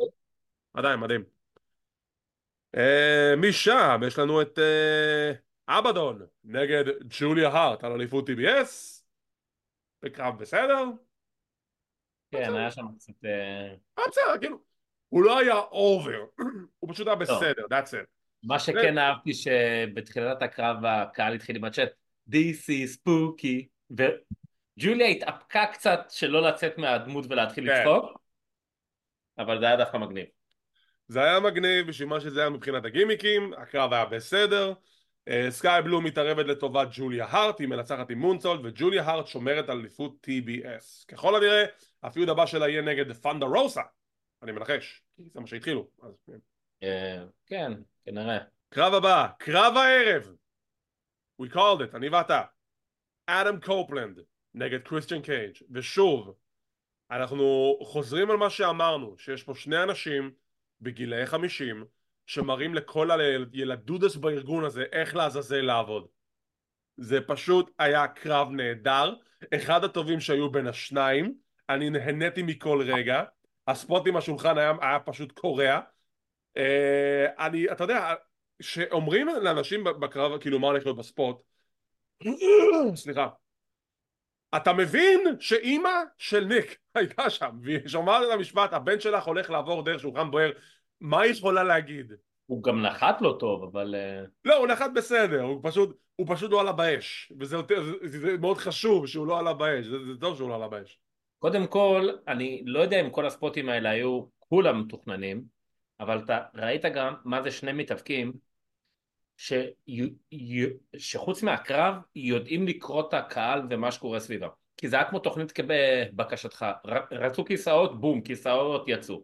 עדיין, מדהים. אה, משם יש לנו את אה, אבדון נגד ג'וליה הארט על אליפות TBS. בקרב בסדר. כן היה שם קצת... אה, אה, בסדר, כאילו. הוא לא היה אובר, <clears throat> הוא פשוט היה בסדר, that's it. מה שכן אהבתי שבתחילת הקרב הקהל התחיל עם הצ'אט This is spooky וג'וליה התאפקה קצת שלא לצאת מהדמות ולהתחיל כן. לצחוק אבל זה היה דווקא מגניב. זה היה מגניב בשביל מה שזה היה מבחינת הגימיקים, הקרב היה בסדר. אה, סקאי בלו מתערבת לטובת ג'וליה הארט, היא מנצחת עם מונסולט, וג'וליה הארט שומרת על אליפות TBS. ככל הנראה, הפיוד הבא שלה יהיה נגד פנדה רוסה, אני מנחש, כי זה מה שהתחילו. אז, אה, כן, כנראה. קרב הבא, קרב הערב. We called it, אני ואתה. אדם קופלנד נגד קריסטיאן קייג' ושוב, אנחנו חוזרים על מה שאמרנו, שיש פה שני אנשים בגילאי חמישים שמראים לכל הילדודס בארגון הזה איך לעזאזל לעבוד. זה פשוט היה קרב נהדר, אחד הטובים שהיו בין השניים, אני נהניתי מכל רגע, הספוט עם השולחן היה, היה פשוט קורע. אה, אני, אתה יודע, שאומרים לאנשים בקרב, כאילו מה הולך להיות בספוט, <clears throat> סליחה, אתה מבין שאימא של ניק <laughs> הייתה שם והיא שומעת את המשפט הבן שלך הולך לעבור דרך שולחן בוער מה היא יכולה להגיד? הוא גם נחת לא טוב אבל אה, לא הוא נחת בסדר הוא פשוט, הוא פשוט לא עלה באש וזה יותר, זה, זה מאוד חשוב שהוא לא עלה באש זה, זה טוב שהוא לא עלה באש קודם כל אני לא יודע אם כל הספוטים האלה היו כולם מתוכננים אבל אתה ראית גם מה זה שני מתאבקים ש... שחוץ מהקרב יודעים לקרוא את הקהל ומה שקורה סביבם. כי זה היה כמו תוכנית כבקשתך רצו כיסאות בום כיסאות יצאו.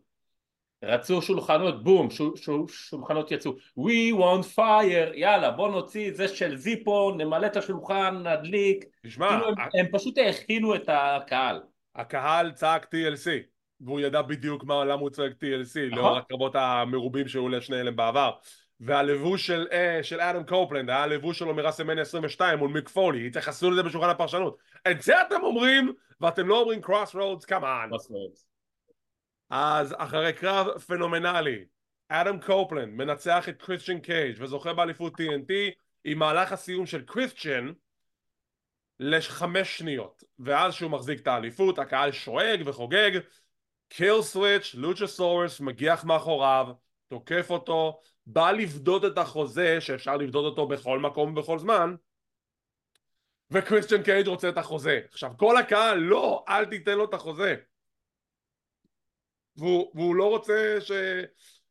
רצו שולחנות בום ש... ש... שולחנות יצאו. We want fire יאללה בוא נוציא את זה של זיפו נמלא את השולחן נדליק. תשמע כאילו הם, הם פשוט האכילו את הקהל. הקהל צעק TLC והוא ידע בדיוק מה, למה הוא צועק TLC לאור הקרבות המרובים שהיו לשני אלה בעבר והלבוש של, אה, של אדם קופלנד היה הלבוש שלו מרסלמניה 22 מול מיק פולי, התייחסו לזה בשולחן הפרשנות. את זה אתם אומרים, ואתם לא אומרים Cross Rhodes, כמובן. אז אחרי קרב פנומנלי, אדם קופלנד מנצח את קריסטיאן קייג' וזוכה באליפות TNT עם מהלך הסיום של קריסטיאן לחמש שניות ואז שהוא מחזיק את האליפות הקהל שואג וחוגג קיל סוויץ' לוצ'ה סורס מגיח מאחוריו תוקף אותו בא לפדות את החוזה שאפשר לפדות אותו בכל מקום ובכל זמן וקריסטיאן קייג' רוצה את החוזה. עכשיו כל הקהל לא אל תיתן לו את החוזה. והוא, והוא לא רוצה ש...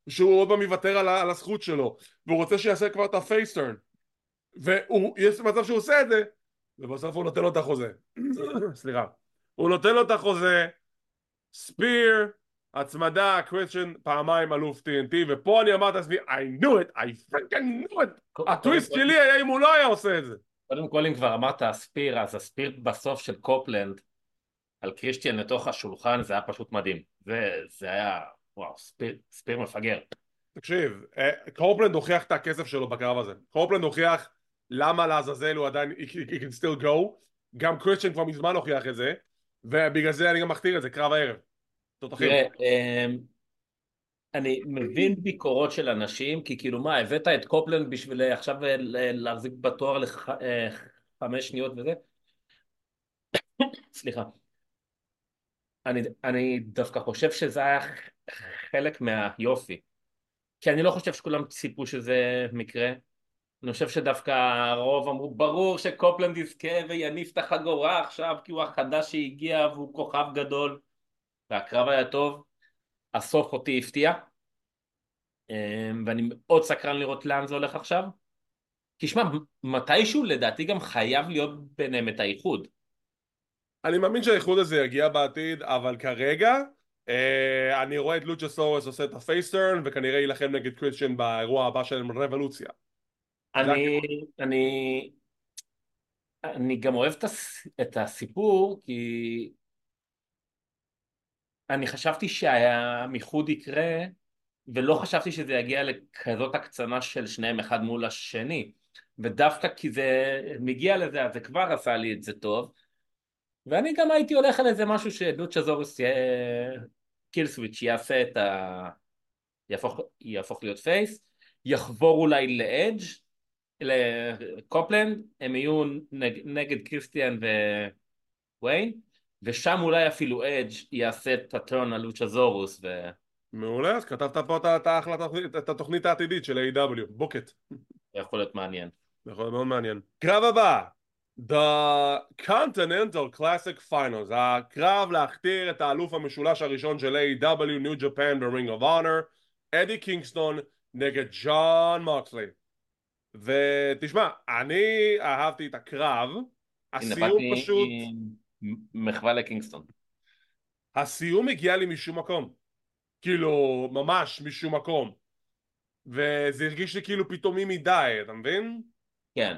שהוא עוד פעם יוותר על, על הזכות שלו. והוא רוצה שיעשה כבר את ה face turn ויש מצב שהוא עושה את זה ובסוף הוא נותן לו את החוזה. <coughs> סליחה. הוא נותן לו את החוזה spear הצמדה, קריסטיאן פעמיים אלוף TNT ופה אני אמרתי לעצמי I knew it, I freaking knew it. הטוויסט שלי היה אם הוא לא היה עושה את זה. קודם כל אם כבר אמרת ה spear אז ה spear בסוף של קופלנד על קריסטיאן לתוך השולחן זה היה פשוט מדהים. זה, זה היה וואו spear, spear מפגר. תקשיב קופלנד הוכיח את הכסף שלו בקרב הזה. קופלנד הוכיח למה לעזאזל הוא עדיין he can still go. גם קריסטיאן כבר מזמן הוכיח את זה ובגלל זה אני גם מכתיר את זה קרב הערב תראה, אמ, אני מבין ביקורות של אנשים, כי כאילו מה, הבאת את קופלנד בשביל אה, עכשיו אה, להחזיק בתואר לחמש אה, שניות וזה? סליחה. אני, אני דווקא חושב שזה היה חלק מהיופי. כי אני לא חושב שכולם ציפו שזה מקרה. אני חושב שדווקא הרוב אמרו, ברור שקופלנד יזכה ויניף את החגורה עכשיו כי הוא החדש שהגיע והוא כוכב גדול. והקרב היה טוב, הסוף אותי הפתיע. אמ, ואני מאוד סקרן לראות לאן זה הולך עכשיו. כי שמע, מתישהו לדעתי גם חייב להיות ביניהם את האיחוד. אני מאמין שהאיחוד הזה יגיע בעתיד, אבל כרגע אה, אני רואה את לוצ'ה סורס עושה את ה face turn וכנראה יילחם נגד קריסטיאן באירוע הבא של Revolution אני, אני, אני גם אוהב את הסיפור כי אני חשבתי שהאיחוד יקרה ולא חשבתי שזה יגיע לכזאת הקצנה של שניהם אחד מול השני. ודווקא כי זה מגיע לזה אז זה כבר עשה לי את זה טוב. ואני גם הייתי הולך על איזה משהו שלוצ'ה זורוס קיל סוויץ' יעשה את ה... יהפוך, יהפוך להיות face יחבור אולי לאדג' לקופלנד הם יהיו נג, נגד קריסטיאן וויין ושם אולי אפילו אדג' יעשה את ה turn על לוצ'זורוס ו... מעולה, אז כתבת פה את, ההחלטה, את התוכנית העתידית של A.W. בוקט. יכול להיות מעניין. יכול להיות מאוד מעניין. קרב הבא, The Continental Classic Finals, הקרב להכתיר את האלוף המשולש הראשון של A.W. New Japan ב-Ring of Honor, אדי קינגסטון נגד ג'ון מוקסלי. ותשמע, אני אהבתי את הקרב, הסיום פשוט... מחווה לקינגסטון. הסיום הגיע לי משום מקום. כאילו, ממש משום מקום. וזה הרגיש לי כאילו פתאומי מדי, אתה מבין? כן.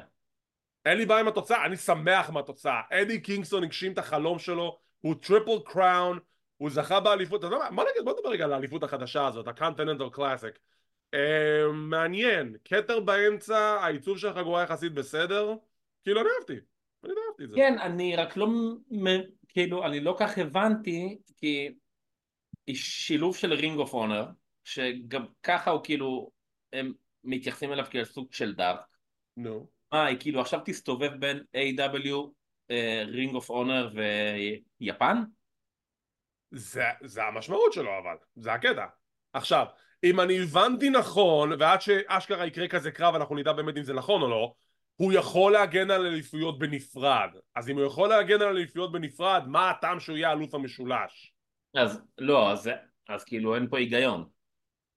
אין לי בעיה עם התוצאה, אני שמח מהתוצאה. אדי קינגסטון הגשים את החלום שלו, הוא Triple Crown, הוא זכה באליפות, אתה יודע מה, בוא נגיד, בוא נדבר רגע על האליפות החדשה הזאת, ה Continental Classic. אה, מעניין, כתר באמצע, העיצוב של החגורה יחסית בסדר, כאילו אני אהבתי, אני אהבתי את זה. כן, אני רק לא, כאילו, אני לא כך הבנתי, כי שילוב של Ring of Honor, שגם ככה הוא כאילו, הם מתייחסים אליו כאל סוג של Dark. נו. מה, היא כאילו עכשיו תסתובב בין AEW, Ring of Honor ויפן? זה, זה המשמעות שלו אבל, זה הקטע. עכשיו, אם אני הבנתי נכון, ועד שאשכרה יקרה כזה קרב אנחנו נדע באמת אם זה נכון או לא, הוא יכול להגן על אליפויות בנפרד. אז אם הוא יכול להגן על אליפויות בנפרד, מה הטעם שהוא יהיה אלוף המשולש? אז לא, אז, אז כאילו אין פה היגיון.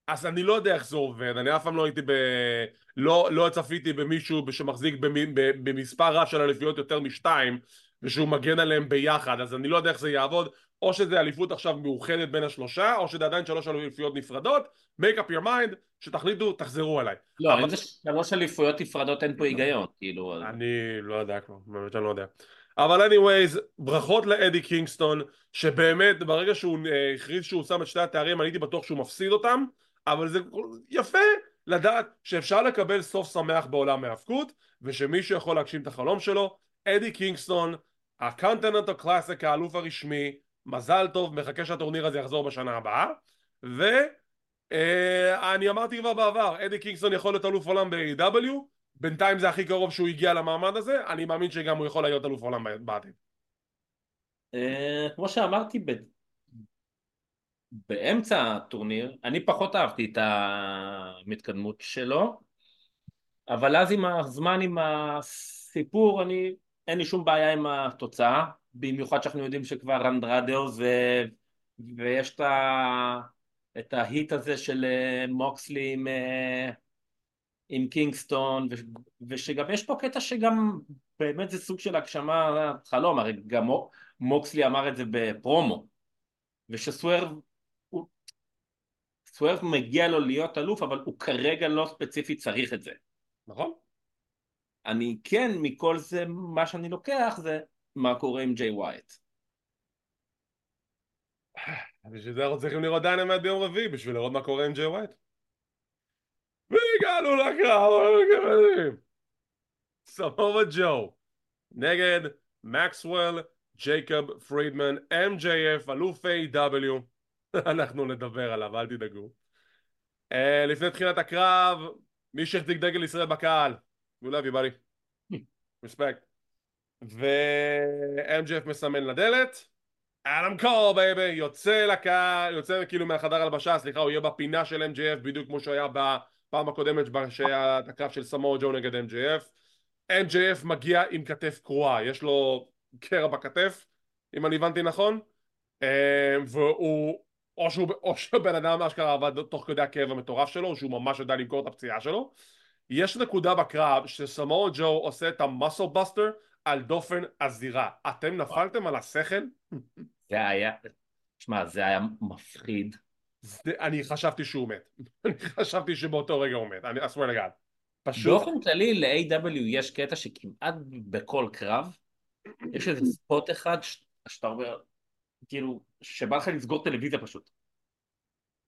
אז אני לא יודע איך זה עובד, אני אף פעם לא הייתי ב... לא, לא צפיתי במישהו שמחזיק במספר רב של אליפויות יותר משתיים ושהוא מגן עליהם ביחד, אז אני לא יודע איך זה יעבוד, או שזה אליפות עכשיו מאוחדת בין השלושה, או שזה עדיין שלוש אליפויות נפרדות, make up your mind, שתחליטו, תחזרו אליי. לא, אבל... אם זה שלוש אליפויות נפרדות אין פה היגיון, כאילו... אני לא יודע כבר, באמת שאני לא יודע. אבל anyways, ברכות לאדי קינגסטון, שבאמת ברגע שהוא אה, הכריז שהוא שם את שתי התארים, אני הייתי בטוח שהוא מפסיד אותם, אבל זה יפה לדעת שאפשר לקבל סוף שמח בעולם ההאבקות, ושמישהו יכול להגשים את החלום שלו. אדי קינגסטון, ה Continental Classic האלוף הרשמי, מזל טוב, מחכה שהטורניר הזה יחזור בשנה הבאה. ואני אה, אמרתי כבר בעבר, אדי קינגסטון יכול להיות אלוף עולם ב-AEW, בינתיים זה הכי קרוב שהוא הגיע למעמד הזה, אני מאמין שגם הוא יכול להיות אלוף עולם בעתיד. אה, כמו שאמרתי באמצע הטורניר, אני פחות אהבתי את המתקדמות שלו, אבל אז עם הזמן, עם הסיפור, אני, אין לי שום בעיה עם התוצאה, במיוחד שאנחנו יודעים שכבר אנדרדאו ו... ויש את, ה... את ההיט הזה של אה, מוקסלי עם, אה, עם קינגסטון, ו... ושגם יש פה קטע שגם באמת זה סוג של הגשמה חלום, הרי גם מוקסלי אמר את זה בפרומו, ושסוורב סוורב מגיע לו להיות אלוף אבל הוא כרגע לא ספציפית צריך את זה נכון אני כן מכל זה מה שאני לוקח זה מה קורה עם ג'יי ווייט. <sighs> בשביל זה אנחנו צריכים לראות Dynamite ביום רביעי בשביל לראות מה קורה עם ג'יי ווייט. והגענו לקרב סמואה ג'ו. נגד מקסוול ג'ייקוב פרידמן MJF אלוף AEW <laughs> אנחנו נדבר עליו, אל תדאגו. אה, לפני תחילת הקרב, מי שהחזיק דגל ישראל בקהל, we love you buddy, respect. ו-MJF מסמן לדלת, אדם קול bay bay, יוצא לקהל, יוצא כאילו מהחדר הלבשה, סליחה, הוא יהיה בפינה של MJF בדיוק כמו שהוא היה בפעם הקודמת שהיה את הקרב של סמואה ג'ו נגד MJF. MJF מגיע עם כתף קרועה, יש לו קרע בכתף, אם אני הבנתי נכון, uh, והוא או שהוא, או שבן אדם אשכרה עבד תוך כדי הכאב המטורף שלו, או שהוא ממש יודע למכור את הפציעה שלו. יש נקודה בקרב שסמואל ג'ו עושה את המסל בסטר על דופן הזירה. אתם נפלתם על השכל? זה היה, שמע, זה היה מפחיד. זה, אני חשבתי שהוא מת. <laughs> אני חשבתי שבאותו רגע הוא מת. אני to God. פשוט... באופן כללי ל-AW יש קטע שכמעט בכל קרב יש איזה ספוט אחד שאתה אומר, כאילו, שבא לך לסגור טלוויזיה פשוט.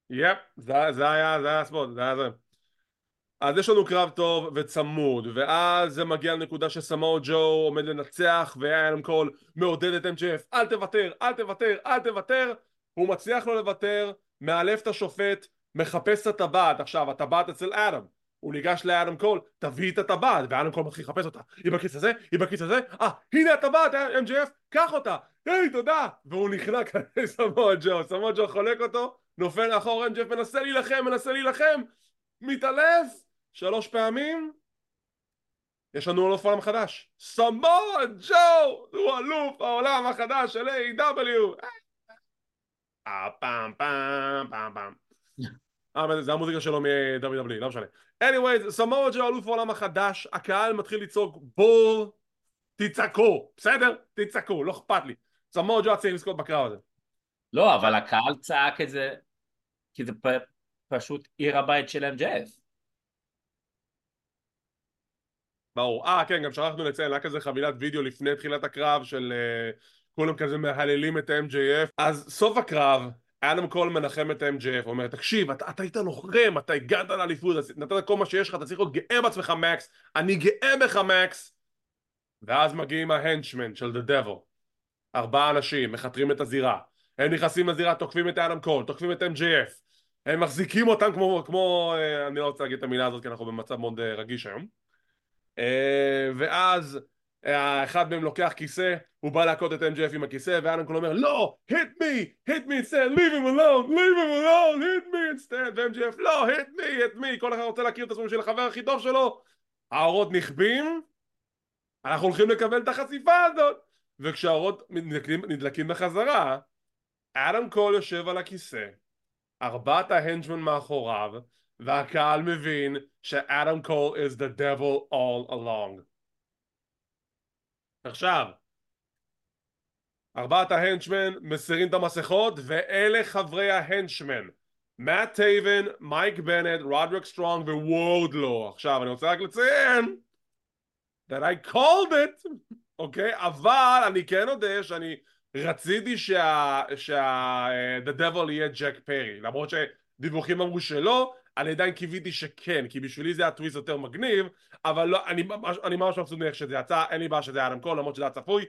יפ, זה, זה היה, זה היה הספורט, זה היה זה. אז יש לנו קרב טוב וצמוד, ואז זה מגיע לנקודה שסמואל ג'ו עומד לנצח, ואלם קול מעודד את MJF, אל תוותר, אל תוותר, אל תוותר, הוא מצליח לא לוותר, מעלף את השופט, מחפש את הטבעת, עכשיו הטבעת אצל אדם, הוא ניגש לאדם קול, תביא את הטבעת, ואדם קול מתחיל לחפש אותה, היא בכיס הזה, היא בכיס הזה, אה, הנה הטבעת, MJF, קח אותה, היי, תודה, והוא נחנק על סמואה ג'ו, סמואה ג'ו חונק אותו, נופל לאחור, MJF מנסה להילחם, מנסה להילחם, מתעלף, שלוש פעמים, יש לנו אלוף העולם חדש. סמואה ג'ו! הוא אלוף העולם החדש של AEW. אה, פעם פעם פעם פעם. אה, זה המוזיקה שלו מ-WWE, לא משנה. anyways, סמואל ג'ו אלוף העולם החדש, הקהל מתחיל לצעוק בור, תצעקו, בסדר? תצעקו, לא אכפת לי. סמואל ג'ו צריך לזכות בקרב הזה. לא, אבל הקהל צעק את זה, כי זה פשוט עיר הבית של MJF. ברור. אה, כן, גם שכחנו לציין, היה כזה חבילת וידאו לפני תחילת הקרב של uh, כולם כזה מהללים את ה-MJF. אז סוף הקרב, אדם קול מנחם את ה-MJF, אומר, תקשיב, אתה, אתה היית לוחם, אתה הגעת לאליפות, נתת כל מה שיש לך, אתה צריך להיות גאה בעצמך, מקס, אני גאה בך, מקס. ואז מגיעים ההנצ'מן של The Devil. ארבעה אנשים, מכתרים את הזירה. הם נכנסים לזירה, תוקפים את אדם קול, תוקפים את MJF. הם מחזיקים אותם כמו, כמו, אה, אני לא רוצה להגיד את המילה הזאת כי אנחנו במצב מאוד אה, רגיש היום. אה, ואז אחד מהם לוקח כיסא, הוא בא להכות את MJF עם הכיסא, ואלן קול אומר לא, hit me, hit me instead, leave him alone, leave him alone, hit me instead, ו-MJF לא, hit me, hit me, כל אחד רוצה להכיר את עצמו בשביל החבר הכי טוב שלו, האורות נכבים, אנחנו הולכים לקבל את החשיפה הזאת, וכשהאורות נדלקים בחזרה, אדם קול יושב על הכיסא, ארבעת ההנג'מן מאחוריו, והקהל מבין שאדם קול is the devil all along. עכשיו, ארבעת ה henchmen מסירים את המסכות ואלה חברי ה henchmen מאט טייבן, מייק בנט, רודריק סטרונג ווורדלו עכשיו אני רוצה רק לציין that I called it אוקיי okay? אבל אני כן יודע שאני רציתי שה... שה... אה, the devil יהיה ג'ק פרי למרות שדיווחים אמרו שלא אני עדיין קיוויתי שכן, כי בשבילי זה היה טוויסט יותר מגניב, אבל לא, אני, אני ממש מבסוט מאיך שזה יצא, אין לי בעיה שזה היה אדם קול, למרות שזה היה צפוי,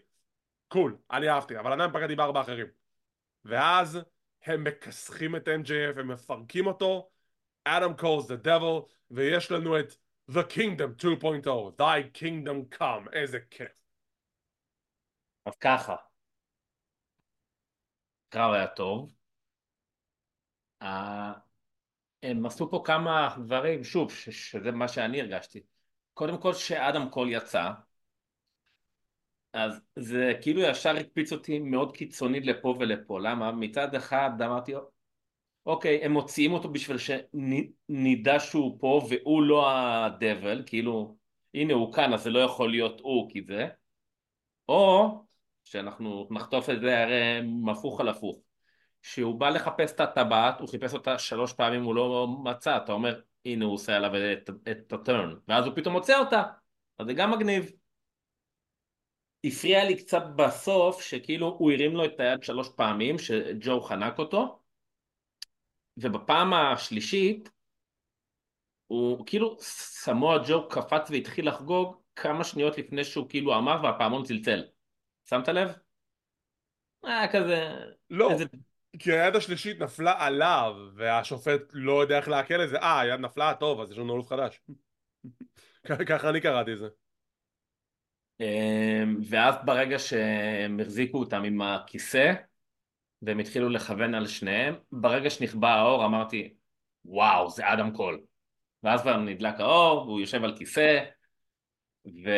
קול, אני אהבתי, אבל עדיין פגעתי בארבע אחרים. ואז הם מכסחים את MJF, הם מפרקים אותו, אדם קול זה devil, ויש לנו את The Kingdom 2.0, Thy Kingdom Come, איזה כיף. אז ככה, קרב היה טוב. הם עשו פה כמה דברים, שוב, ש- שזה מה שאני הרגשתי. קודם כל שאדם קול יצא, אז זה כאילו ישר הקפיץ אותי מאוד קיצונית לפה ולפה. למה? מצד אחד אמרתי, אוקיי, הם מוציאים אותו בשביל שנדע שהוא פה והוא לא הדבל, כאילו, הנה הוא כאן אז זה לא יכול להיות הוא כי זה, או שאנחנו נחטוף את זה הרי הפוך על הפוך. שהוא בא לחפש את הטבעת, הוא חיפש אותה שלוש פעמים, הוא לא מצא, אתה אומר, הנה הוא עושה עליו את, את הטרן, ואז הוא פתאום מוצא אותה, אז זה גם מגניב. הפריע לי קצת בסוף, שכאילו הוא הרים לו את היד שלוש פעמים, שג'ו חנק אותו, ובפעם השלישית, הוא כאילו, סמואל ג'ו קפץ והתחיל לחגוג כמה שניות לפני שהוא כאילו אמר והפעמון צלצל. שמת לב? היה כזה... לא. איזה... כי היד השלישית נפלה עליו והשופט לא יודע איך לעכל את זה. אה היד נפלה טוב אז יש לנו אלוף חדש. <laughs> ככה אני קראתי את זה. אמ, ואז ברגע שהם החזיקו אותם עם הכיסא והם התחילו לכוון על שניהם ברגע שנכבה האור אמרתי וואו זה אדם קול. ואז כבר נדלק האור והוא יושב על כיסא ו...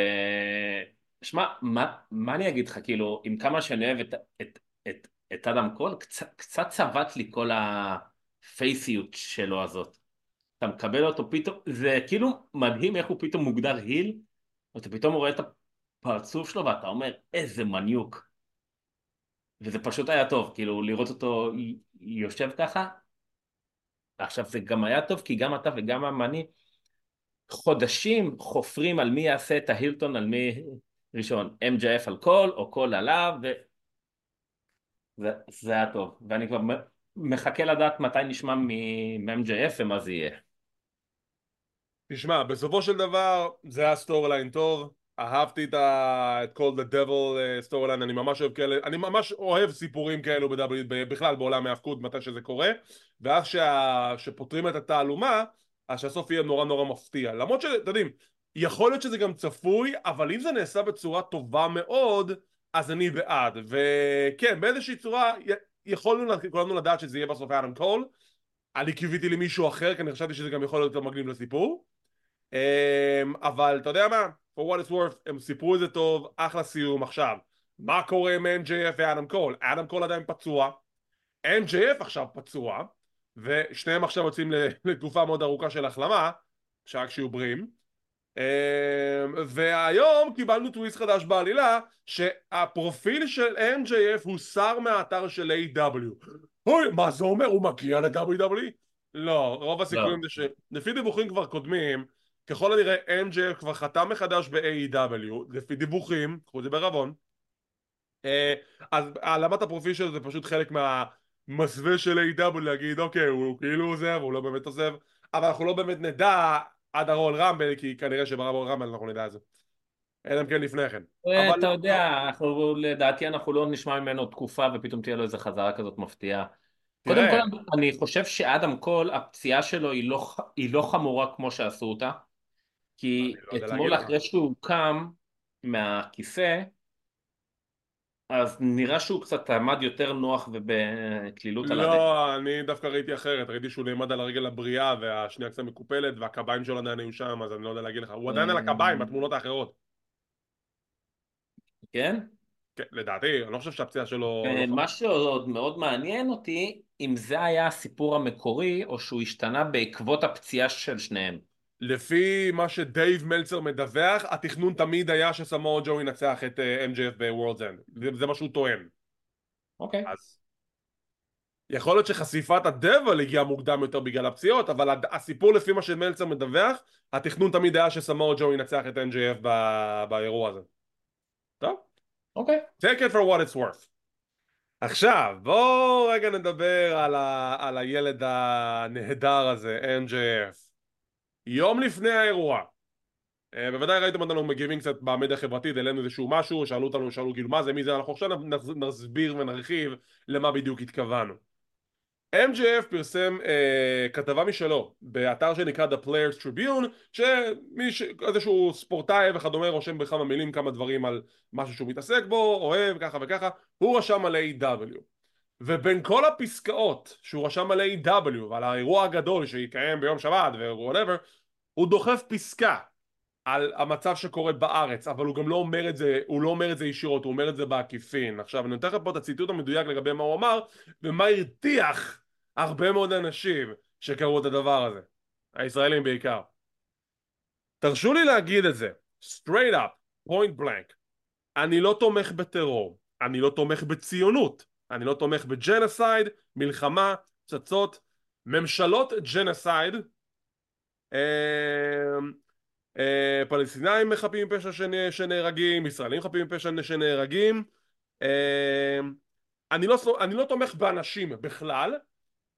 שמע, מה, מה אני אגיד לך, כאילו, עם כמה שאני אוהב את, את, את את אדם קול, קצת, קצת צבט לי כל הפייסיות שלו הזאת. אתה מקבל אותו פתאום, זה כאילו מדהים איך הוא פתאום מוגדר היל, ואתה פתאום רואה את הפרצוף שלו ואתה אומר איזה מניוק. וזה פשוט היה טוב, כאילו לראות אותו יושב ככה. עכשיו זה גם היה טוב כי גם אתה וגם המאני חודשים חופרים על מי יעשה את ה heel turn, על מי ראשון, MJF על קול או קול עליו, זה, זה היה טוב, ואני כבר מחכה לדעת מתי נשמע מ-MJF ומה זה יהיה. תשמע, בסופו של דבר זה היה storyline טוב, אהבתי את ה... את כל the devil storyline, אני ממש אוהב כאלה, אני ממש אוהב סיפורים כאלו ב AEW, בכלל בעולם ההאבקות מתי שזה קורה, ואז שה... את התעלומה, אז שהסוף יהיה נורא נורא מפתיע, למרות שאתם יודעים, יכול להיות שזה גם צפוי, אבל אם זה נעשה בצורה טובה מאוד, אז אני בעד, וכן באיזושהי צורה יכולנו כולנו לדעת שזה יהיה בסוף אדם קול אני קיוויתי למישהו אחר כי אני חשבתי שזה גם יכול להיות יותר מגניב לסיפור. אמ, אבל אתה יודע מה? for what it's worth הם סיפרו את זה טוב, אחלה סיום. עכשיו מה קורה עם MJF ואדם קול? אדם קול עדיין פצוע. MJF עכשיו פצוע ושניהם עכשיו יוצאים לתקופה מאוד ארוכה של החלמה שרק שיהיו בריאים והיום קיבלנו טוויסט חדש בעלילה שהפרופיל של MJF הוסר מהאתר של A.W. אוי, מה זה אומר? הוא מגיע ל-WWE? לא, רוב הסיכויים לא. זה שלפי דיווחים כבר קודמים ככל הנראה MJF כבר חתם מחדש ב-AEW לפי דיווחים, קחו את זה בערבון אה, אז העלמת הפרופיל שלו זה פשוט חלק מהמסווה של A.W. להגיד אוקיי הוא כאילו עוזב הוא לא באמת עוזב אבל אנחנו לא באמת נדע עד הרול רמבל כי כנראה שברול רמבל אנחנו נדע את זה אלא אם כן לפני כן אה, אתה יודע, אנחנו, לדעתי אנחנו לא נשמע ממנו תקופה ופתאום תהיה לו איזה חזרה כזאת מפתיעה. קודם. כל, אני חושב שאדם קול, הפציעה שלו היא לא, היא לא חמורה כמו שעשו אותה. כי לא יודע אתמול. אחרי שהוא קם מהכיסא, אז נראה שהוא קצת עמד יותר נוח ובקלילות על הדשא. לא, אני דווקא ראיתי אחרת, ראיתי שהוא נעמד על הרגל הבריאה והשנייה קצת מקופלת והקביים שלו עדיין היו שם אז אני לא יודע להגיד לך, הוא עדיין על הקביים בתמונות האחרות כן? כן, לדעתי, אני לא חושב שהפציעה שלו... לא מה שעוד מאוד מעניין אותי, אם זה היה הסיפור המקורי, או שהוא השתנה בעקבות הפציעה של שניהם. לפי מה שדייב מלצר מדווח, התכנון תמיד היה שסמואה ג'ו ינצח את אה, MJF ב Worlds End. זה, זה מה שהוא טוען. אוקיי. אז... יכול להיות שחשיפת ה devil הגיעה מוקדם יותר בגלל הפציעות, אבל הסיפור לפי מה שמלצר מדווח, התכנון תמיד היה שסמואה ג'ו ינצח את MJF ב- באירוע הזה. טוב? אוקיי. take it for what it's worth. עכשיו, בואו רגע נדבר על, ה, על הילד הנהדר הזה, MJF. יום לפני האירוע, אה, בוודאי ראיתם אותנו מגיבים קצת במדיה החברתית, העלינו איזשהו משהו, שאלו אותנו, שאלו כאילו מה זה, מי זה, אנחנו עכשיו נס- נסביר ונרחיב למה בדיוק התכוונו. MJF פרסם אה, כתבה משלו באתר שנקרא The Players Tribune שמי ש... איזשהו ספורטאי וכדומה רושם בכמה מילים כמה דברים על משהו שהוא מתעסק בו, אוהב, ככה וככה הוא רשם על A.W. ובין כל הפסקאות שהוא רשם על A.W. ועל האירוע הגדול שיקיים ביום שבת ו-whatever הוא דוחף פסקה על המצב שקורה בארץ אבל הוא גם לא אומר את זה הוא לא אומר את זה ישירות הוא אומר את זה בעקיפין. עכשיו אני נותן לך פה את הציטוט המדויק לגבי מה הוא אמר ומה הרתיח הרבה מאוד אנשים שקראו את הדבר הזה. הישראלים בעיקר. תרשו לי להגיד את זה. Straight up point blank. אני לא תומך בטרור. אני לא תומך בציונות אני לא תומך בג'נסייד מלחמה פצצות ממשלות ג'נסייד אה, אה, פלסטינאים חפים מפשע שנ- שנהרגים, ישראלים חפים מפשע שנהרגים. אה, אני לא, אני לא תומך באנשים בכלל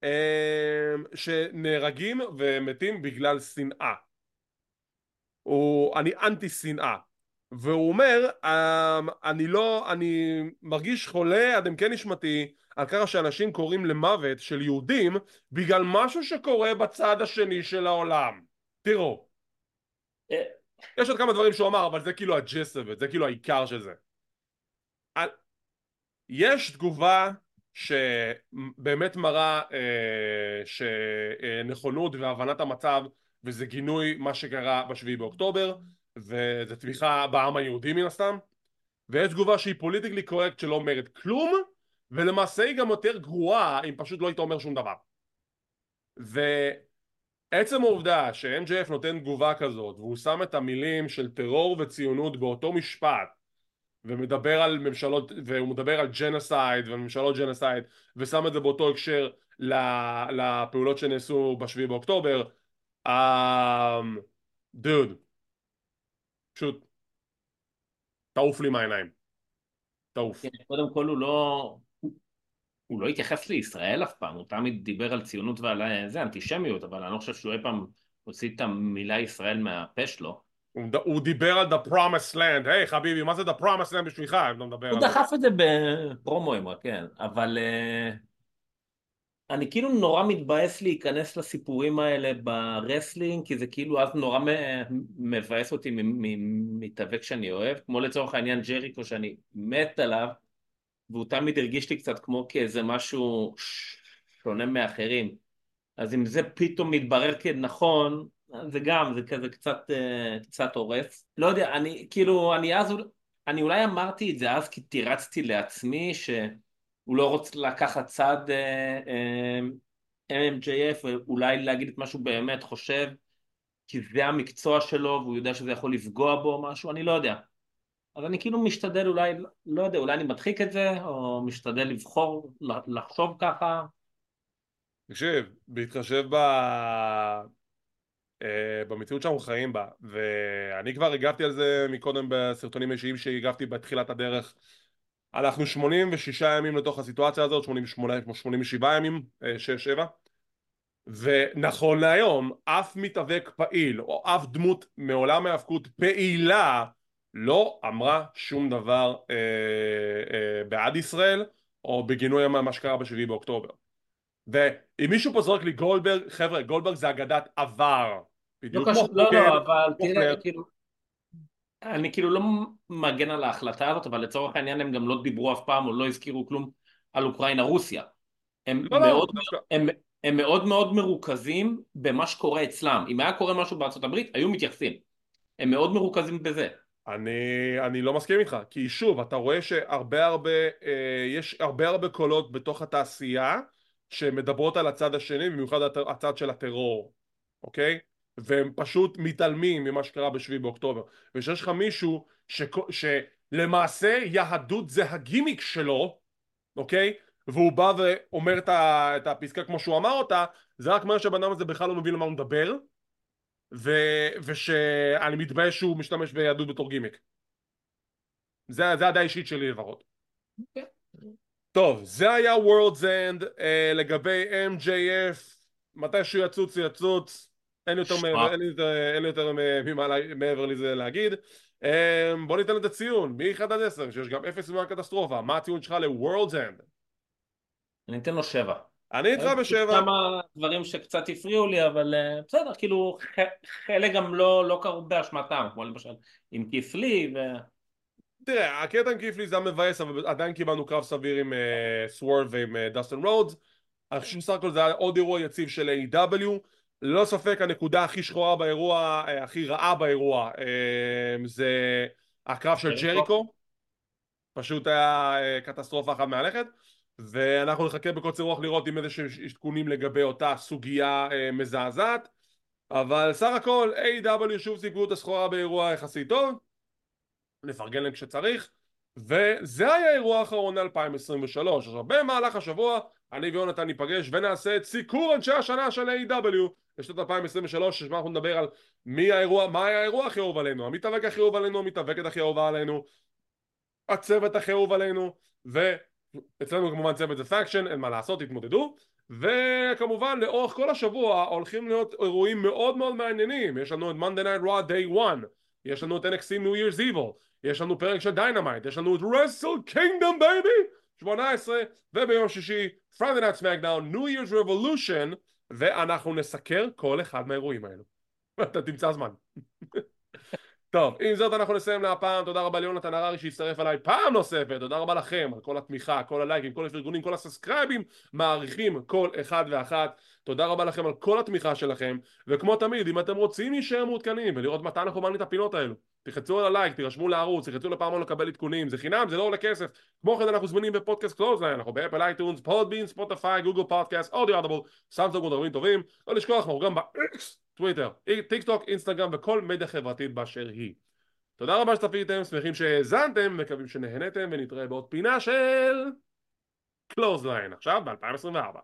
אה, שנהרגים ומתים בגלל שנאה. הוא, אני אנטי שנאה והוא אומר אה, אני לא, אני מרגיש חולה עד עמקי נשמתי על ככה שאנשים קוראים למוות של יהודים בגלל משהו שקורה בצד השני של העולם. תראו. אה, יש עוד כמה דברים שהוא אמר אבל זה כאילו it, זה כאילו העיקר של זה. יש תגובה שבאמת מראה אה, שנכונות והבנת המצב וזה גינוי מה שקרה בשביעי באוקטובר וזה תמיכה בעם היהודי מן הסתם. ויש תגובה שהיא פוליטיקלי קורקט שלא אומרת כלום ולמעשה היא גם יותר גרועה אם פשוט לא היית אומר שום דבר. ועצם העובדה ש-MJF נותן תגובה כזאת והוא שם את המילים של טרור וציונות באותו משפט ומדבר על ממשלות והוא מדבר על genocide וממשלות genocide ושם את זה באותו הקשר לפעולות שנעשו בשביעי באוקטובר אמ... דוד פשוט תעוף לי מהעיניים. תעוף. כן, קודם כל הוא לא... הוא לא התייחס לישראל אף פעם, הוא תמיד דיבר על ציונות ועל זה, אנטישמיות, אבל אני לא חושב שהוא אי פעם הוציא את המילה ישראל מהפה שלו. הוא, הוא דיבר על the promised land. היי חביבי מה זה the promised land בשבילך? אם אתה מדבר הוא על זה דחף את זה בפרומואים כן, אבל אה, אני כאילו נורא מתבאס להיכנס לסיפורים האלה ב wrestling, כי זה כאילו אז נורא מבאס אותי מ- מ- מתאבק שאני אוהב, כמו לצורך העניין ג'ריקו שאני מת עליו, והוא תמיד הרגיש לי קצת כמו כאיזה משהו ש- שונה מאחרים. אז אם זה פתאום מתברר כנכון, זה גם, זה כזה קצת, אה, קצת הורס. לא יודע, אני כאילו, אני אז, אני אולי אמרתי את זה אז כי תירצתי לעצמי שהוא לא רוצה לקחת צד אה, אה, MMJF ואולי להגיד את מה שהוא באמת חושב כי זה המקצוע שלו והוא יודע שזה יכול לפגוע בו או משהו, אני לא יודע. אז אני כאילו משתדל אולי, לא יודע, אולי אני מדחיק את זה, או משתדל לבחור, לחשוב ככה. תקשיב, בהתחשב ב... uh, במציאות שאנחנו חיים בה, ואני כבר הגבתי על זה מקודם בסרטונים אישיים שהגבתי בתחילת הדרך. אנחנו 86 ימים לתוך הסיטואציה הזאת, 88, 87 ימים, 6-7. אה, ונכון להיום, אף מתאבק פעיל או אף דמות מעולם ההאבקות פעילה לא אמרה שום דבר אה, אה, בעד ישראל או בגינוי מה שקרה בשביעי באוקטובר. ואם מישהו פה זורק לי גולדברג, חבר'ה, גולדברג זה אגדת עבר. בדיוק לא, כמו לא, לא, לא, אבל תראה, כאילו, אני כאילו לא מגן על ההחלטה הזאת, אבל לצורך העניין הם גם לא דיברו אף פעם או לא הזכירו כלום על אוקראינה-רוסיה. הם, לא, לא מאוד, לא, הם, הם מאוד מאוד מרוכזים במה שקורה אצלם. אם היה קורה משהו בארצות הברית, היו מתייחסים. הם מאוד מרוכזים בזה. אני, אני לא מסכים איתך, כי שוב, אתה רואה שהרבה הרבה, אה, יש הרבה הרבה קולות בתוך התעשייה שמדברות על הצד השני, במיוחד הצד של הטרור, אוקיי? והם פשוט מתעלמים ממה שקרה בשביעי באוקטובר. וכשיש לך מישהו ש, שלמעשה יהדות זה הגימיק שלו, אוקיי? והוא בא ואומר את הפסקה כמו שהוא אמר אותה, זה רק אומר שהבן אדם הזה בכלל לא מבין למה הוא מדבר, ו, ושאני מתבייש שהוא משתמש ביהדות בתור גימיק. זה, זה הדעה האישית שלי לפחות. Okay. טוב, זה היה World's End uh, לגבי MJF, מתי שהוא יצוץ יצוץ, אין יותר, מעבר, אין יותר, אין יותר מעבר לזה להגיד. Um, בוא ניתן לזה ציון, מ-1 עד 10, שיש גם 0 ומה קטסטרופה, מה הציון שלך ל-World's End? אני אתן לו 7. אני איתך בשבע. כמה דברים שקצת הפריעו לי, אבל uh, בסדר, כאילו חלק גם לא, לא קרו באשמתם, כמו למשל עם כיפלי ו... תראה, הקטע עם כיפלי זה המבאס, אבל עדיין קיבלנו קרב סביר עם uh, סוורב ועם uh, דסטון רודס. אני חושב שסך הכל זה היה עוד אירוע יציב של A.W. ללא ספק הנקודה הכי שחורה באירוע, uh, הכי רעה באירוע, uh, זה הקרב של ג'ריקו. פשוט היה uh, קטסטרופה אחת מהלכת. ואנחנו נחכה בקוצר רוח לראות אם איזה שהם עדכונים לגבי אותה סוגיה אה, מזעזעת אבל סך הכל A.W. שוב סיפרו את הסחורה באירוע יחסית טוב נפרגן להם כשצריך וזה היה האירוע האחרון ל-2023 עכשיו במהלך השבוע אני ויונתן ניפגש ונעשה את סיקור אנשי השנה של AEW לשנת 2023 שבה אנחנו נדבר על מי האירוע, מה היה האירוע הכי אהוב עלינו המתאבק הכי אהוב עלינו, המתאבקת הכי אהובה עלינו הצוות הכי אהוב עלינו ו... אצלנו כמובן צוות זה faction, אין מה לעשות, תתמודדו וכמובן לאורך כל השבוע הולכים להיות אירועים מאוד מאוד מעניינים יש לנו את Monday Night Raw Day 1 יש לנו את NXT New Year's Evil יש לנו פרק של Dynamite יש לנו את Wrestle Kingdom baby 18 וביום שישי Friday Night SmackDown New Year's Revolution ואנחנו נסקר כל אחד מהאירועים האלו. <laughs> אתה תמצא זמן. <laughs> טוב, עם זאת אנחנו נסיים להפעם, תודה רבה ליונתן הררי שהצטרף אליי פעם נוספת, תודה רבה לכם על כל התמיכה, כל הלייקים, כל הפרגונים, כל ה subscribe־ים, מעריכים כל אחד ואחת, תודה רבה לכם על כל התמיכה שלכם, וכמו תמיד, אם אתם רוצים להישאר מעודכנים ולראות מתי אנחנו מעלים את הפינות האלו, תחצו על הלייק, תירשמו לערוץ, תחצו לפעמון לקבל עדכונים, זה חינם, זה לא עולה כסף, כמו כן אנחנו זמינים בפודקאסט קלוזליין, אנחנו באפל אייטונס, פודבין, ספוטיפיי, גוגל פודקאסט, אודיו אדבול, סמסונג ודברים טובים, לא לשכוח, אנחנו גם ב-X, טוויטר, טיק טוק, אינסטגרם וכל מדיה חברתית באשר היא. תודה רבה שצפיתם, שמחים שהאזנתם, מקווים שנהנתם ונתראה בעוד פינה של קלוזליין עכשיו ב-2024